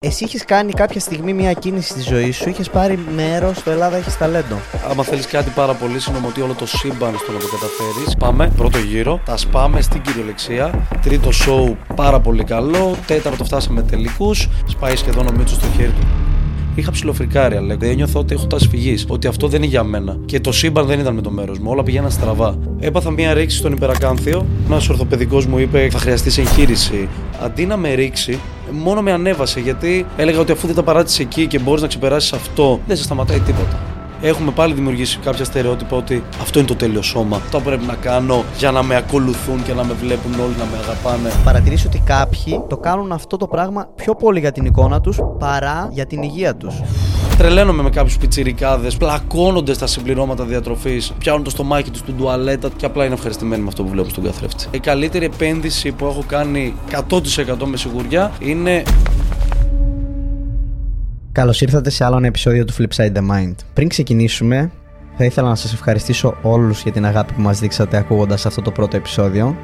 Εσύ είχες κάνει κάποια στιγμή μια κίνηση στη ζωή σου, είχες πάρει μέρος στο Ελλάδα έχεις ταλέντο. Άμα θέλεις κάτι πάρα πολύ συνομωτή όλο το σύμπαν στο να το καταφέρεις, πάμε πρώτο γύρο, τα σπάμε στην κυριολεξία. Τρίτο σοου πάρα πολύ καλό. Τέταρτο φτάσαμε τελικούς. Σπάει σχεδόν ο Μίτσος στο χέρι του. Είχα ψηλοφρικάρει, αλλά ένιωθα ότι έχω τάση φυγή. Ότι αυτό δεν είναι για μένα. Και το σύμπαν δεν ήταν με το μέρος μου. Όλα πηγαίναν στραβά. Έπαθα μία ρήξη στον υπερακάνθιο. Ένας ορθοπαιδικός μου είπε: Θα χρειαστείς εγχείρηση. Αντί να με ρίξει, μόνο με ανέβασε γιατί έλεγα ότι αφού δεν τα παράτησε εκεί και μπορείς να ξεπεράσεις αυτό, δεν σε σταματάει τίποτα. Έχουμε πάλι δημιουργήσει κάποια στερεότυπα ότι αυτό είναι το τέλειο σώμα. Αυτό πρέπει να κάνω για να με ακολουθούν και να με βλέπουν όλοι να με αγαπάνε. Παρατηρήσει ότι κάποιοι το κάνουν αυτό το πράγμα πιο πολύ για την εικόνα τους παρά για την υγεία τους. Τρελαίνομαι με κάποιους πιτσιρικάδες, πλακώνονται στα συμπληρώματα διατροφής, πιάνουν το στομάχι τους στην τουαλέτα και απλά είναι ευχαριστημένοι με αυτό που βλέπουν στον καθρέφτη. Η καλύτερη επένδυση που έχω κάνει 100% με σιγουριά είναι Καλώς ήρθατε σε άλλο ένα επεισόδιο του Flipside the Mind. Πριν ξεκινήσουμε, θα ήθελα να σας ευχαριστήσω όλους για την αγάπη που μας δείξατε ακούγοντας αυτό το πρώτο επεισόδιο,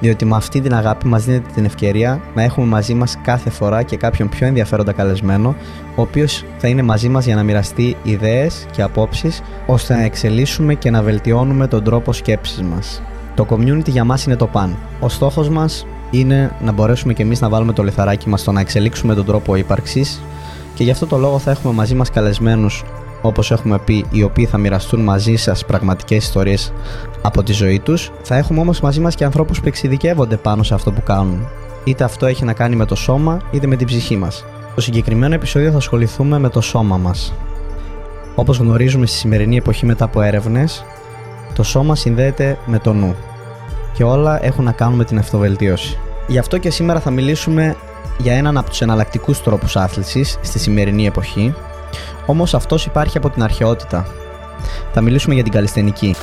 διότι με αυτή την αγάπη μας δίνετε την ευκαιρία να έχουμε μαζί μας κάθε φορά και κάποιον πιο ενδιαφέροντα καλεσμένο, ο οποίος θα είναι μαζί μας για να μοιραστεί ιδέες και απόψεις, ώστε να εξελίσσουμε και να βελτιώνουμε τον τρόπο σκέψης μας. Το community για μας είναι το παν. Ο στόχος μας είναι να μπορέσουμε και εμείς να βάλουμε το λιθαράκι μας στο να εξελίξουμε τον τρόπο ύπαρξης και γι' αυτό το λόγο θα έχουμε μαζί μας καλεσμένους όπως έχουμε πει, οι οποίοι θα μοιραστούν μαζί σας πραγματικές ιστορίες από τη ζωή τους. Θα έχουμε όμως μαζί μας και ανθρώπους που εξειδικεύονται πάνω σε αυτό που κάνουν. Είτε αυτό έχει να κάνει με το σώμα, είτε με την ψυχή μας. Στο συγκεκριμένο επεισόδιο θα ασχοληθούμε με το σώμα μας. Όπως γνωρίζουμε στη σημερινή εποχή μετά από έρευνες, το σώμα συνδέεται με το νου και όλα έχουν να κάνουν με την αυτοβελτίωση. Γι' αυτό και σήμερα θα μιλήσουμε για έναν από τους εναλλακτικούς τρόπους άθλησης στη σημερινή εποχή, όμως αυτός υπάρχει από την αρχαιότητα. Θα μιλήσουμε για την καλλιστενική.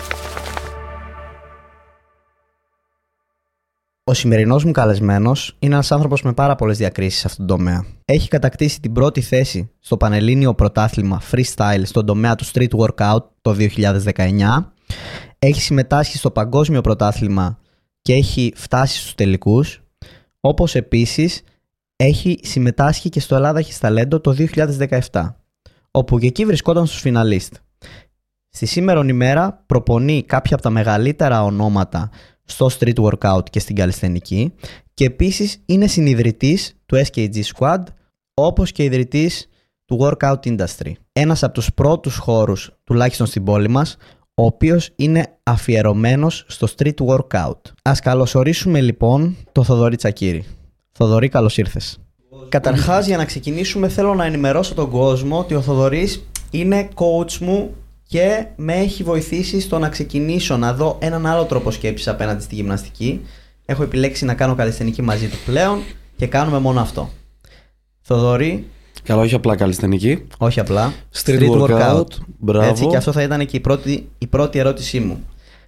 Ο σημερινός μου καλεσμένος είναι ένας άνθρωπος με πάρα πολλές διακρίσεις σε αυτόν τον τομέα. Έχει κατακτήσει την πρώτη θέση στο Πανελλήνιο Πρωτάθλημα Freestyle στον τομέα του Street Workout το 2019. Έχει συμμετάσχει στο Παγκόσμιο Πρωτάθλημα και έχει φτάσει στους τελικούς. Όπως επίσης έχει συμμετάσχει και στο Ελλάδα έχεις ταλέντο το 2017, όπου και εκεί βρισκόταν στους φιναλίστ. Στη σήμερα ημέρα προπονεί κάποια από τα μεγαλύτερα ονόματα στο street workout και στην καλλισθενική και επίσης είναι συνειδητής του SKG Squad όπως και ιδρυτής του workout industry. Ένας από τους πρώτους χώρους, τουλάχιστον στην πόλη μας, ο οποίος είναι αφιερωμένος στο street workout. Ας καλωσορίσουμε λοιπόν το Θοδωρή Τσακύρη. Θοδωρή, καλώς ήρθες. Καταρχάς, για να ξεκινήσουμε, θέλω να ενημερώσω τον κόσμο ότι ο Θοδωρής είναι coach μου και με έχει βοηθήσει στο να ξεκινήσω να δω έναν άλλο τρόπο σκέψης απέναντι στη γυμναστική. Έχω επιλέξει να κάνω καλλιστενική μαζί του πλέον και κάνουμε μόνο αυτό. Θοδωρή. Καλά, όχι απλά καλλιστενική. Όχι απλά. Street, Street workout. workout. Μπράβο. Έτσι, και αυτό θα ήταν και η πρώτη, η πρώτη ερώτησή μου.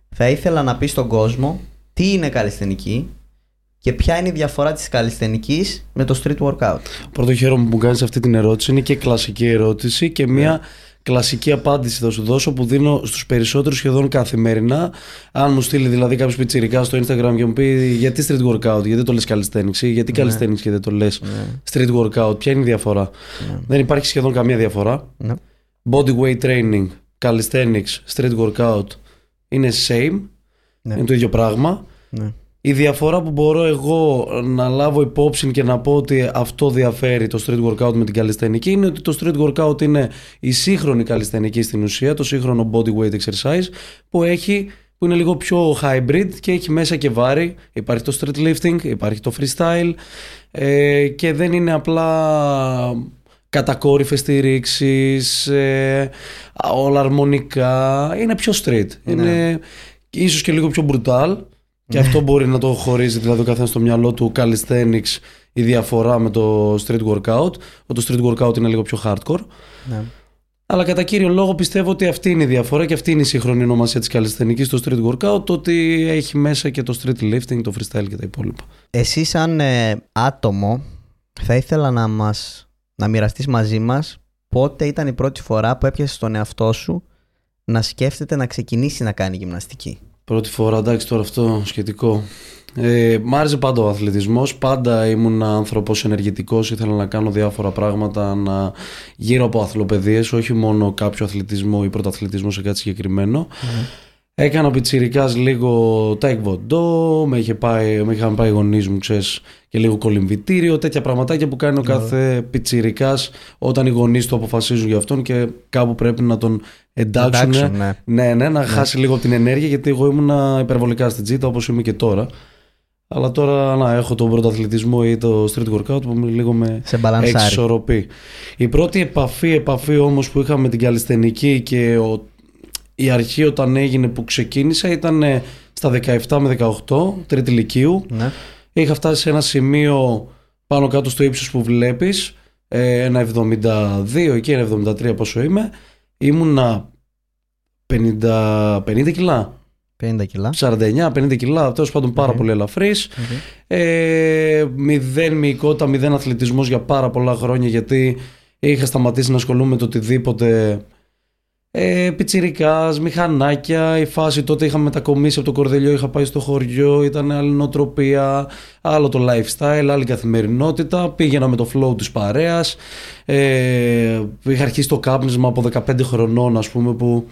Θα ήθελα να πεις στον κόσμο τι είναι καλλιστενική, και ποια είναι η διαφορά της καλλιστενική με το street workout; Πρώτο χαίρομαι που κάνεις αυτή την ερώτηση. Είναι και κλασική ερώτηση και μια ναι. κλασική απάντηση θα σου δώσω που δίνω στους περισσότερους σχεδόν καθημερινά. Αν μου στείλει δηλαδή κάποιος πιτσυρικά στο Instagram και μου πει γιατί street workout, γιατί το λες calisthenics, γιατί ναι. calisthenics και δεν το λες ναι. street workout, ποια είναι η διαφορά; Ναι. Δεν υπάρχει σχεδόν καμία διαφορά. Ναι. Body weight training, calisthenics, street workout είναι same. Ναι. Είναι το ίδιο πράγμα. Ναι. Η διαφορά που μπορώ εγώ να λάβω υπόψη και να πω ότι αυτό διαφέρει το street workout με την καλλιστενική είναι ότι το street workout είναι η σύγχρονη καλλιστενική στην ουσία, το σύγχρονο body weight exercise που έχει που είναι λίγο πιο hybrid και έχει μέσα και βάρη. Υπάρχει το street lifting, υπάρχει το freestyle ε, και δεν είναι απλά κατακόρυφες στηρίξεις, ε, όλα αρμονικά. Είναι πιο street. Ναι. Είναι ίσως και λίγο πιο brutal. Και αυτό μπορεί να το χωρίζει δηλαδή ο καθένας στο μυαλό του calisthenics η διαφορά με το street workout. Ότι το street workout είναι λίγο πιο hardcore. Ναι. Αλλά κατά κύριο λόγο πιστεύω ότι αυτή είναι η διαφορά και αυτή είναι η σύγχρονη ονομασία της καλλισθενική στο street workout. Το ότι έχει μέσα και το street lifting, το freestyle και τα υπόλοιπα. Εσύ, σαν ε, άτομο, θα ήθελα να μας να μοιραστείς μαζί μας πότε ήταν η πρώτη φορά που έπιασες τον εαυτό σου να σκέφτεται να ξεκινήσει να κάνει γυμναστική; Πρώτη φορά, εντάξει τώρα αυτό σχετικό. Ε, μ' άρεσε πάντα ο αθλητισμός, πάντα ήμουν άνθρωπος ενεργητικός, ήθελα να κάνω διάφορα πράγματα να... γύρω από αθλοπαιδείες, όχι μόνο κάποιο αθλητισμό ή πρωταθλητισμό σε κάτι συγκεκριμένο. Έκανα πιτσιρικάς λίγο taekwondo, με, είχε πάει, με είχαν πάει γονείς μου, ξέρεις, και λίγο κολυμβητήριο, τέτοια πραγματάκια που κάνει ο κάθε πιτσιρικάς όταν οι γονείς του αποφασίζουν για αυτόν και κάπου πρέπει να τον εντάξουν. Εντάξουν, ναι. ναι, ναι, να χάσει λίγο την ενέργεια γιατί εγώ ήμουν υπερβολικά στην τζίτα όπως είμαι και τώρα. Αλλά τώρα να έχω τον πρωταθλητισμό ή το street workout που με λίγο με Σε μπαλανσάρει. εξισορροπεί. Η πρώτη επαφή, επαφή όμως που είχα με την καλλιστενική και ο, η αρχή όταν έγινε που ξεκίνησα ήταν ε, στα 17 με 18, τρίτη λυκείου. Ναι. Είχα φτάσει σε ένα σημείο πάνω κάτω στο ύψος που βλέπεις, ε, ένα 72, εκεί ένα 73 πόσο είμαι. Ήμουνα 50, 50 κιλά, 50 κιλά. 49-50 κιλά, τέλος πάντων πάρα πολύ ελαφρύς. Οκ. Ε, μηδέν μυϊκότητα, μηδέν αθλητισμός για πάρα πολλά χρόνια γιατί είχα σταματήσει να ασχολούμαι με το οτιδήποτε ε, πιτσιρικάς, μηχανάκια, η φάση τότε είχα μετακομίσει από το Κορδελιό, είχα πάει στο χωριό, ήταν άλλη νοοτροπία, άλλο το lifestyle, άλλη καθημερινότητα, πήγαινα με το flow της παρέας, ε, είχα αρχίσει το κάπνισμα από 15 χρονών ας πούμε που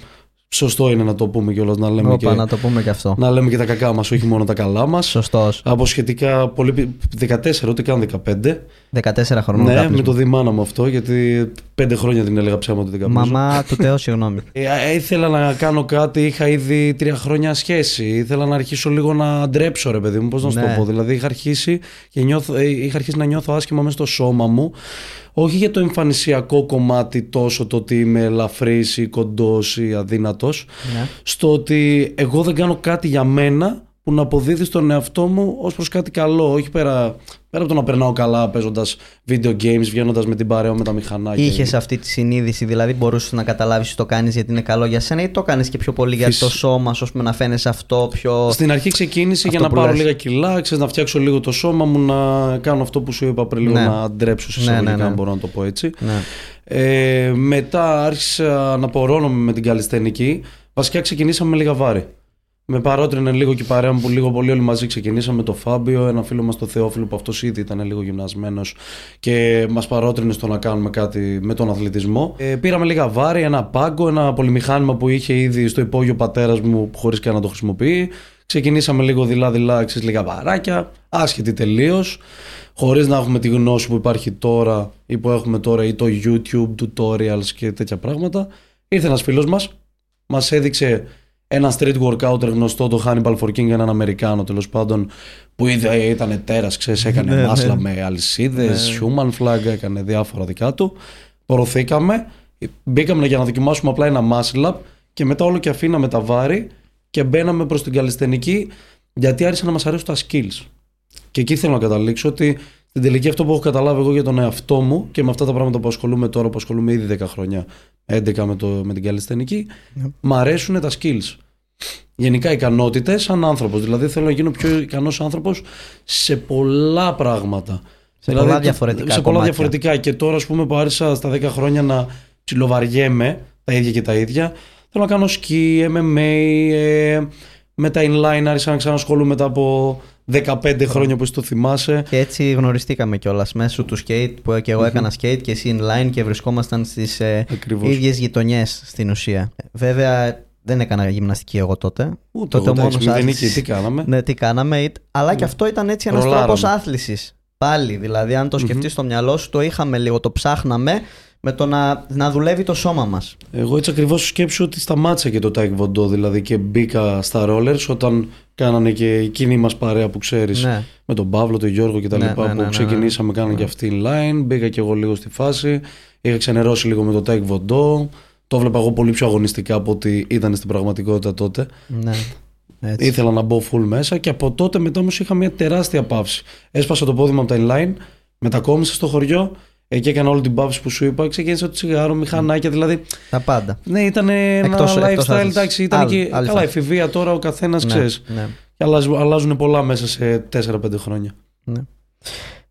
σωστό είναι να το πούμε κιόλας, να λέμε, και, Όπα, να το πούμε και αυτό. να λέμε και τα κακά μας, όχι μόνο τα καλά μας. Σωστός. Από σχετικά πολύ. πι- 14, ούτε καν 15. 14 χρονών ναι, κάπνισμα. με το διμάνα μου αυτό, γιατί 5 χρόνια την έλεγα ψέματα την καπνίζω. Μαμά του Θεό, συγγνώμη. Ε, ε, ήθελα να κάνω κάτι, είχα ήδη τρία χρόνια σχέση. Ήθελα να αρχίσω λίγο να ντρέψω, ρε παιδί μου, πώς να σου Ναι. το πω. Δηλαδή, είχα αρχίσει, και νιώθω, ε, είχα αρχίσει να νιώθω άσχημα μέσα στο σώμα μου. Όχι για το εμφανισιακό κομμάτι τόσο το ότι είμαι ελαφρύς ή κοντός ή αδύνατος. ναι. Στο ότι εγώ δεν κάνω κάτι για μένα που να αποδίδεις στον εαυτό μου ως προς κάτι καλό. Όχι πέρα, πέρα από το να περνάω καλά παίζοντας video games, βγαίνοντας με την παρέα μου, με τα μηχανάκια. Είχες αυτή τη συνείδηση, δηλαδή μπορούσες να καταλάβεις ότι το κάνεις γιατί είναι καλό για σένα ή το κάνεις και πιο πολύ για Φυσ- το σώμα σου, ας πούμε, να φαίνεσαι αυτό πιο. Στην αρχή ξεκίνησε για Αυτό να που πάρω λες. λίγα κιλά, ξέρεις, να φτιάξω λίγο το σώμα μου, να κάνω αυτό που σου είπα πριν, λίγο Ναι. να αντρέψω σε Ναι, εισαγωγικά, ναι, ναι. αν μπορώ να το πω έτσι. Ναι. Ε, μετά άρχισα να πορώνομαι με την καλλιστενική. Βασικά ξεκινήσαμε με λίγα βάρη. Με παρότρινε λίγο και η παρέα μου που λίγο πολύ όλοι μαζί ξεκινήσαμε το Φάμπιο, ένα φίλο μας το Θεόφιλο που αυτός ήδη ήταν λίγο γυμνασμένος και μας παρότρινε στο να κάνουμε κάτι με τον αθλητισμό. Ε, πήραμε λίγα βάρη, ένα πάγκο, ένα πολυμηχάνημα που είχε ήδη στο υπόγειο πατέρας μου χωρίς καν να το χρησιμοποιεί. Ξεκινήσαμε λίγο δειλά-δειλά, ξέρεις, λίγα βαράκια, άσχετη τελείως. Χωρίς να έχουμε τη γνώση που υπάρχει τώρα ή που έχουμε τώρα ή το YouTube tutorials και τέτοια πράγματα. Ήρθε ένας φίλος μας, μας έδειξε ένα street workouter γνωστό, το Hannibal for King, έναν Αμερικάνο τέλος πάντων, που ήδη ήταν τέρας, ξέρεις, έκανε Ναι, μάσλα ναι. με αλυσίδες, human flag, έκανε διάφορα δικά του. Προωθήκαμε, μπήκαμε για να δοκιμάσουμε απλά ένα muscle up και μετά όλο και αφήναμε τα βάρη και μπαίναμε προς την καλλιστενική γιατί άρχισαν να μας αρέσουν τα skills. Και εκεί θέλω να καταλήξω ότι στην τελική αυτό που έχω καταλάβει εγώ για τον εαυτό μου και με αυτά τα πράγματα που ασχολούμαι τώρα, που ασχολούμαι ήδη 10 χρόνια, 11 με, το, με την καλλιστενική, Ναι. μ' αρέσουν τα skills. Γενικά ικανότητες σαν άνθρωπος. Δηλαδή θέλω να γίνω πιο ικανός άνθρωπος σε πολλά πράγματα. Σε Δηλαδή, πολλά το- διαφορετικά Σε πολλά κομμάτια. διαφορετικά. Και τώρα, ας πούμε, που άρχισα στα 10 χρόνια να ψιλοβαριέμαι τα ίδια και τα ίδια. Θέλω να κάνω σκι, MMA, ε, με τα inline άρχισα να ξανασχολούμαι μετά από 15 χρόνια που εσύ το θυμάσαι. Και έτσι γνωριστήκαμε κιόλας μέσω του skate που και εγώ έκανα skate και εσύ inline και βρισκόμασταν στις ε, Ακριβώς. ίδιες γειτονιές στην ουσία. Βέβαια δεν έκανα γυμναστική εγώ τότε. Ούτε τότε εγώ, εντάξει, μόνος μηδενική, άθλησης. τι κάναμε. Ναι, τι κάναμε. ήτ- Αλλά και αυτό ήταν έτσι ένας Ρολάραμε. τρόπος άθλησης. Πάλι, δηλαδή, αν το σκεφτείς στο μυαλό σου, το είχαμε λίγο, το ψάχναμε με το να, να δουλεύει το σώμα μας. Εγώ έτσι ακριβώς σκέψω ότι σταμάτησα και το taekwondo δηλαδή και μπήκα στα rollers όταν κάνανε και εκείνη μας παρέα που ξέρεις Ναι. με τον Παύλο, τον Γιώργο και τα Ναι, λοιπά ναι, ναι, που ναι, ναι. ξεκινήσαμε κάνανε και αυτή line μπήκα και εγώ λίγο στη φάση είχα ξενερώσει λίγο με το taekwondo το βλέπα εγώ πολύ πιο αγωνιστικά από ότι ήταν στην πραγματικότητα τότε Ναι. Έτσι. Ήθελα να μπω full μέσα και από τότε μετά όμως είχα μια τεράστια παύση. Έσπασα το πόδι μου από τα inline, μετακόμισα στο χωριό, εκεί έκανα όλη την παύση που σου είπα, ξεκίνησα το τσιγάρο, μηχανάκια, δηλαδή. Τα πάντα. Ναι, ήταν ένα Εκτός- εκτός lifestyle, άθλησης. εντάξει, ήταν Άλλη- και άλλη καλά φάση. εφηβεία τώρα ο καθένας Ναι, ξέρεις. ναι, Και αλλάζουν, αλλάζουν πολλά μέσα σε 4-5 χρόνια. ναι.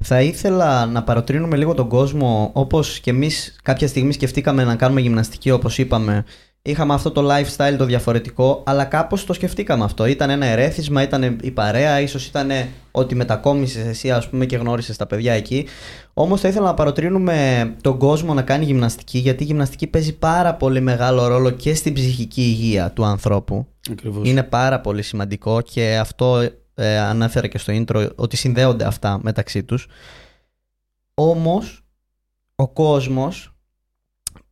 Θα ήθελα να παροτρύνουμε λίγο τον κόσμο όπως και εμείς κάποια στιγμή σκεφτήκαμε να κάνουμε γυμναστική όπως είπαμε είχαμε αυτό το lifestyle το διαφορετικό, αλλά κάπως το σκεφτήκαμε αυτό. Ήταν ένα ερέθισμα, ήταν η παρέα, ίσως ήταν ότι μετακόμισες εσύ ας πούμε και γνώρισες τα παιδιά εκεί. Όμως θα ήθελα να παροτρύνουμε τον κόσμο να κάνει γυμναστική, γιατί η γυμναστική παίζει πάρα πολύ μεγάλο ρόλο και στην ψυχική υγεία του ανθρώπου. Ακριβώς. Είναι πάρα πολύ σημαντικό και αυτό ε, ανέφερα και στο intro ότι συνδέονται αυτά μεταξύ τους. Όμως ο κόσμος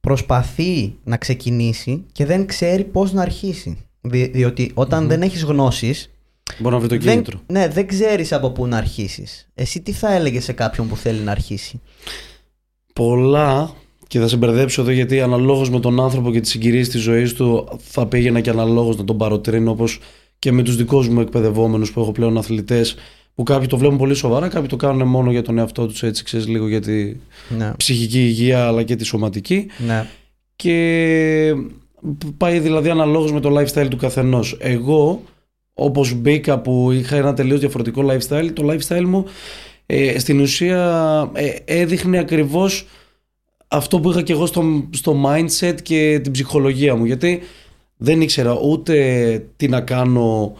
προσπαθεί να ξεκινήσει και δεν ξέρει πώς να αρχίσει. Δι- διότι όταν δεν έχεις γνώσεις, Μπορεί να βρει το δεν, κίνητρο. ναι, δεν ξέρεις από πού να αρχίσεις. Εσύ τι θα έλεγες σε κάποιον που θέλει να αρχίσει; Πολλά και θα σε μπερδέψω εδώ γιατί αναλόγως με τον άνθρωπο και τις συγκυρίες της ζωής του θα πήγαινα και αναλόγως να τον παροτρύνω όπως και με τους δικούς μου εκπαιδευόμενους που έχω πλέον αθλητές που κάποιοι το βλέπουν πολύ σοβαρά, κάποιοι το κάνουν μόνο για τον εαυτό τους έτσι ξέρεις λίγο για τη Ναι, ψυχική υγεία αλλά και τη σωματική. Ναι, και πάει δηλαδή αναλόγως με το lifestyle του καθενός. Εγώ όπως μπήκα που είχα ένα τελείως διαφορετικό lifestyle, το lifestyle μου ε, στην ουσία ε, έδειχνε ακριβώς αυτό που είχα και εγώ στο, στο mindset και την ψυχολογία μου. Γιατί δεν ήξερα ούτε τι να κάνω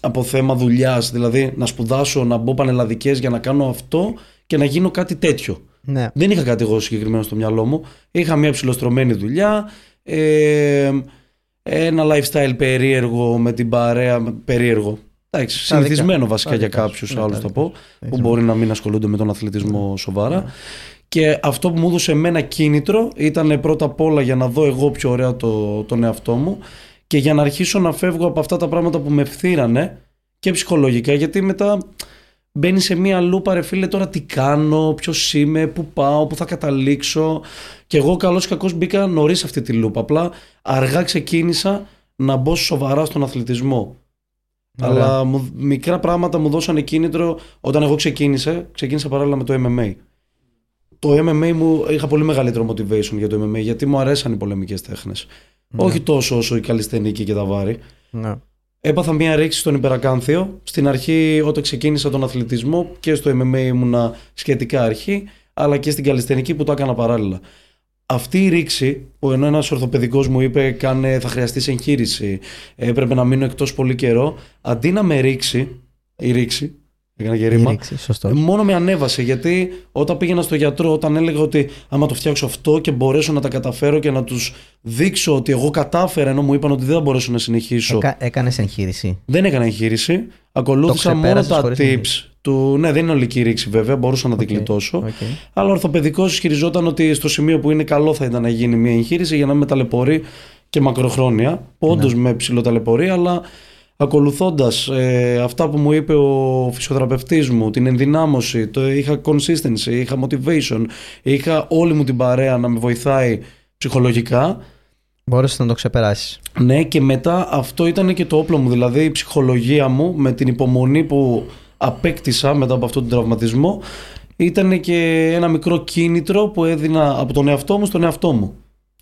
από θέμα δουλειάς, δηλαδή να σπουδάσω, να μπω πανελλαδικές για να κάνω αυτό και να γίνω κάτι τέτοιο. ναι. Δεν είχα κάτι εγώ συγκεκριμένο στο μυαλό μου. Είχα μια ψηλοστρωμένη δουλειά, ε, ένα lifestyle περίεργο με την παρέα. με- Περίεργο. Εντάξει, Τα δικά- συνηθισμένο βασικά τα για δικά σου. κάποιους Ναι, άλλους τα θα δικά πω, σου. που Έχεις μπορεί να μην ασχολούνται με τον αθλητισμό σοβαρά. Και αυτό που μου έδωσε εμένα κίνητρο ήταν πρώτα απ' όλα για να δω εγώ πιο ωραία το, τον εαυτό μου και για να αρχίσω να φεύγω από αυτά τα πράγματα που με φθήρανε και ψυχολογικά γιατί μετά μπαίνει σε μία λούπα ρε φίλε τώρα τι κάνω, ποιος είμαι, πού πάω, πού θα καταλήξω και εγώ καλώς ή κακώς μπήκα νωρίς αυτή τη λούπα απλά αργά ξεκίνησα να μπω σοβαρά στον αθλητισμό Ωραία. αλλά μου, μικρά πράγματα μου δώσανε κίνητρο όταν εγώ ξεκίνησα, ξεκίνησα παράλληλα με το MMA. Το MMA μου είχα πολύ μεγαλύτερο motivation για το MMA γιατί μου αρέσαν οι πολεμικές τέχνες. Όχι τόσο όσο η καλλιστενική και τα βάρη. Ναι. Έπαθα μια ρήξη στον υπερακάνθιο. Στην αρχή, όταν ξεκίνησα τον αθλητισμό και στο MMA ήμουνα σχετικά αρχή, αλλά και στην καλλιστενική που το έκανα παράλληλα. Αυτή η ρήξη, που ενώ ένας ορθοπαιδικός μου είπε κάνε, θα χρειαστείς εγχείρηση, έπρεπε να μείνω εκτός πολύ καιρό, αντί να με ρίξει, η ρήξη, έκανα και Η ρήμα, ρήξη, σωστό. μόνο με ανέβασε γιατί όταν πήγαινα στο γιατρό, όταν έλεγα ότι άμα το φτιάξω αυτό και μπορέσω να τα καταφέρω και να τους δείξω ότι εγώ κατάφερα ενώ μου είπαν ότι δεν θα μπορέσω να συνεχίσω. Έκα, έκανες εγχείρηση. Δεν έκανα εγχείρηση. Ακολούθησα Το μόνο ξεπέρασες τα χωρίς tips εγχείρηση. του. Ναι, δεν είναι ολική ρήξη βέβαια, μπορούσα να την Οκ, γλιτώσω. οκ. Αλλά ο ορθοπαιδικός ισχυριζόταν ότι στο σημείο που είναι καλό θα ήταν να γίνει μια εγχείρηση για να μην με ταλαιπωρεί και μακροχρόνια. Που όντως με ψιλοταλαιπωρεί, αλλά ακολουθώντας ε, αυτά που μου είπε ο φυσιοθεραπευτής μου, την ενδυνάμωση, το είχα consistency, είχα motivation, είχα όλη μου την παρέα να με βοηθάει ψυχολογικά. Μπόρεσες να το ξεπεράσεις. Ναι, και μετά αυτό ήταν και το όπλο μου. Δηλαδή η ψυχολογία μου με την υπομονή που απέκτησα μετά από αυτόν τον τραυματισμό ήταν και ένα μικρό κίνητρο που έδινα από τον εαυτό μου στον εαυτό μου.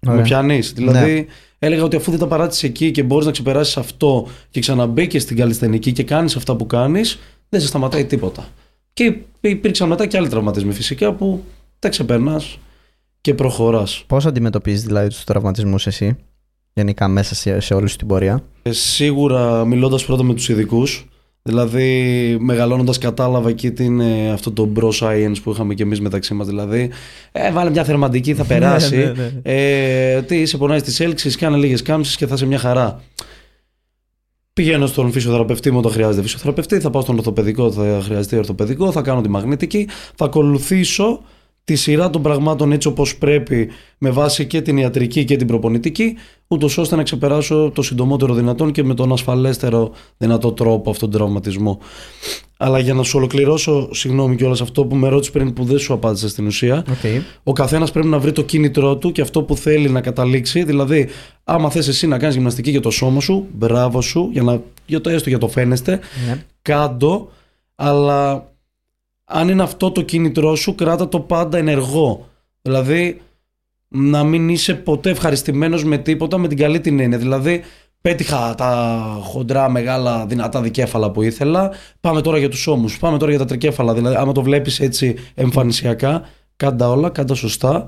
Ωραία. Με πιάνεις. Δηλαδή έλεγα ότι αφού δεν τα παράτησες εκεί και μπορείς να ξεπεράσεις αυτό και ξαναμπήκες στην καλλιστενική και κάνεις αυτά που κάνεις, δεν σε σταματάει τίποτα. Και υπήρξαν μετά και άλλοι τραυματισμοί φυσικά που τα ξεπερνάς και προχωράς. Πώς αντιμετωπίζεις δηλαδή τους τραυματισμούς εσύ, γενικά μέσα σε, σε όλη σου την πορεία; Ε, σίγουρα μιλώντας πρώτα με τους ειδικούς. Δηλαδή μεγαλώνοντας κατάλαβα εκεί τι είναι αυτό το bro science που είχαμε και εμείς μεταξύ μας δηλαδή. Ε, βάλε μια θερμαντική θα περάσει. Ναι, ναι, ναι. ε, τι σε πονάει στις έλξεις κάνε λίγες κάμψεις και θα είσαι μια χαρά. Πηγαίνω στον φυσιοθεραπευτή μου όταν χρειάζεται φυσιοθεραπευτή, θα πάω στον ορθοπαιδικό, θα χρειαστεί ορθοπαιδικό, θα κάνω τη μαγνητική, θα ακολουθήσω τη σειρά των πραγμάτων έτσι όπως πρέπει με βάση και την ιατρική και την προπονητική, ούτως ώστε να ξεπεράσω το συντομότερο δυνατόν και με τον ασφαλέστερο δυνατό τρόπο αυτόν τον τραυματισμό. Αλλά για να σου ολοκληρώσω, συγγνώμη κιόλας αυτό που με ρώτησε πριν που δεν σου απάντησα στην ουσία, Okay. ο καθένας πρέπει να βρει το κίνητρό του και αυτό που θέλει να καταλήξει. Δηλαδή, άμα θες εσύ να κάνεις γυμναστική για το σώμα σου, μπράβο σου, για, να, για το έστω για το φαίνεστε, Ναι. κάντο, αλλά αν είναι αυτό το κίνητρό σου, κράτα το πάντα ενεργό. Δηλαδή, να μην είσαι ποτέ ευχαριστημένος με τίποτα με την καλή την έννοια. Δηλαδή, πέτυχα τα χοντρά, μεγάλα, δυνατά δικέφαλα που ήθελα. Πάμε τώρα για τους ώμους, πάμε τώρα για τα τρικέφαλα. Δηλαδή, άμα το βλέπεις έτσι εμφανισιακά, κάντα όλα, κάντα σωστά.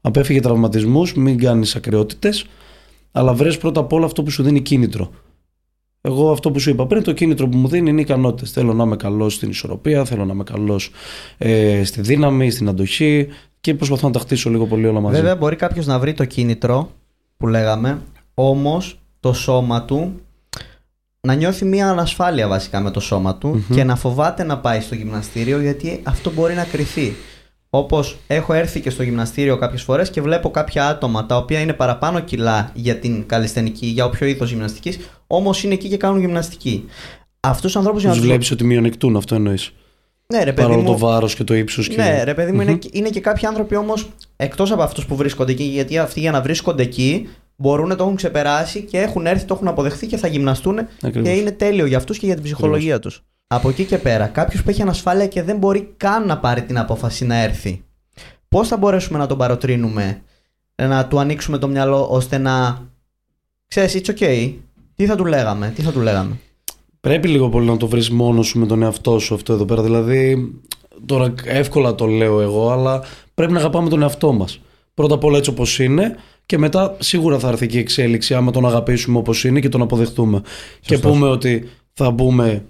Απέφυγε τραυματισμούς, μην κάνεις ακριότητες. Αλλά βρες πρώτα απ' όλα αυτό που σου δίνει κίνητρο. Εγώ αυτό που σου είπα πριν, το κίνητρο που μου δίνει είναι οι ικανότητες. Θέλω να είμαι καλός στην ισορροπία, θέλω να είμαι καλός ε, στη δύναμη, στην αντοχή και προσπαθώ να τα χτίσω λίγο πολύ όλα μαζί. Βέβαια, μπορεί κάποιος να βρει το κίνητρο που λέγαμε, όμως το σώμα του να νιώθει μια ανασφάλεια βασικά με το σώμα του και να φοβάται να πάει στο γυμναστήριο γιατί αυτό μπορεί να κρυθεί. Όπως έχω έρθει και στο γυμναστήριο κάποιες φορές και βλέπω κάποια άτομα τα οποία είναι παραπάνω κιλά για την καλλιστενική, για όποιο είδος γυμναστικής, όμως είναι εκεί και κάνουν γυμναστική. Αυτούς τους ανθρώπους για Τους να τους- βλέπεις ότι μειονεκτούν, αυτό εννοείς. Ναι, ρε παιδί Παρόλο το μου. βάρος και το ύψος. Και... Ναι, ρε παιδί μου, είναι, είναι και κάποιοι άνθρωποι όμως εκτός από αυτούς που βρίσκονται εκεί, γιατί αυτοί για να βρίσκονται εκεί μπορούν να το έχουν ξεπεράσει και έχουν έρθει, το έχουν αποδεχθεί και θα γυμναστούν Ακριβώς. και είναι τέλειο για αυτούς και για την ψυχολογία τους. Από εκεί και πέρα, κάποιος που έχει ανασφάλεια και δεν μπορεί καν να πάρει την απόφαση να έρθει, πώς θα μπορέσουμε να τον παροτρύνουμε, να του ανοίξουμε το μυαλό ώστε να. ξέρεις, it's okay. Τι θα του λέγαμε, τι θα του λέγαμε; Πρέπει λίγο πολύ να το βρεις μόνος σου με τον εαυτό σου αυτό εδώ πέρα. Δηλαδή, τώρα εύκολα το λέω εγώ, αλλά πρέπει να αγαπάμε τον εαυτό μας. Πρώτα απ' όλα έτσι όπως είναι και μετά σίγουρα θα έρθει και η εξέλιξη άμα τον αγαπήσουμε όπως είναι και τον αποδεχτούμε. Και πούμε ότι θα μπούμε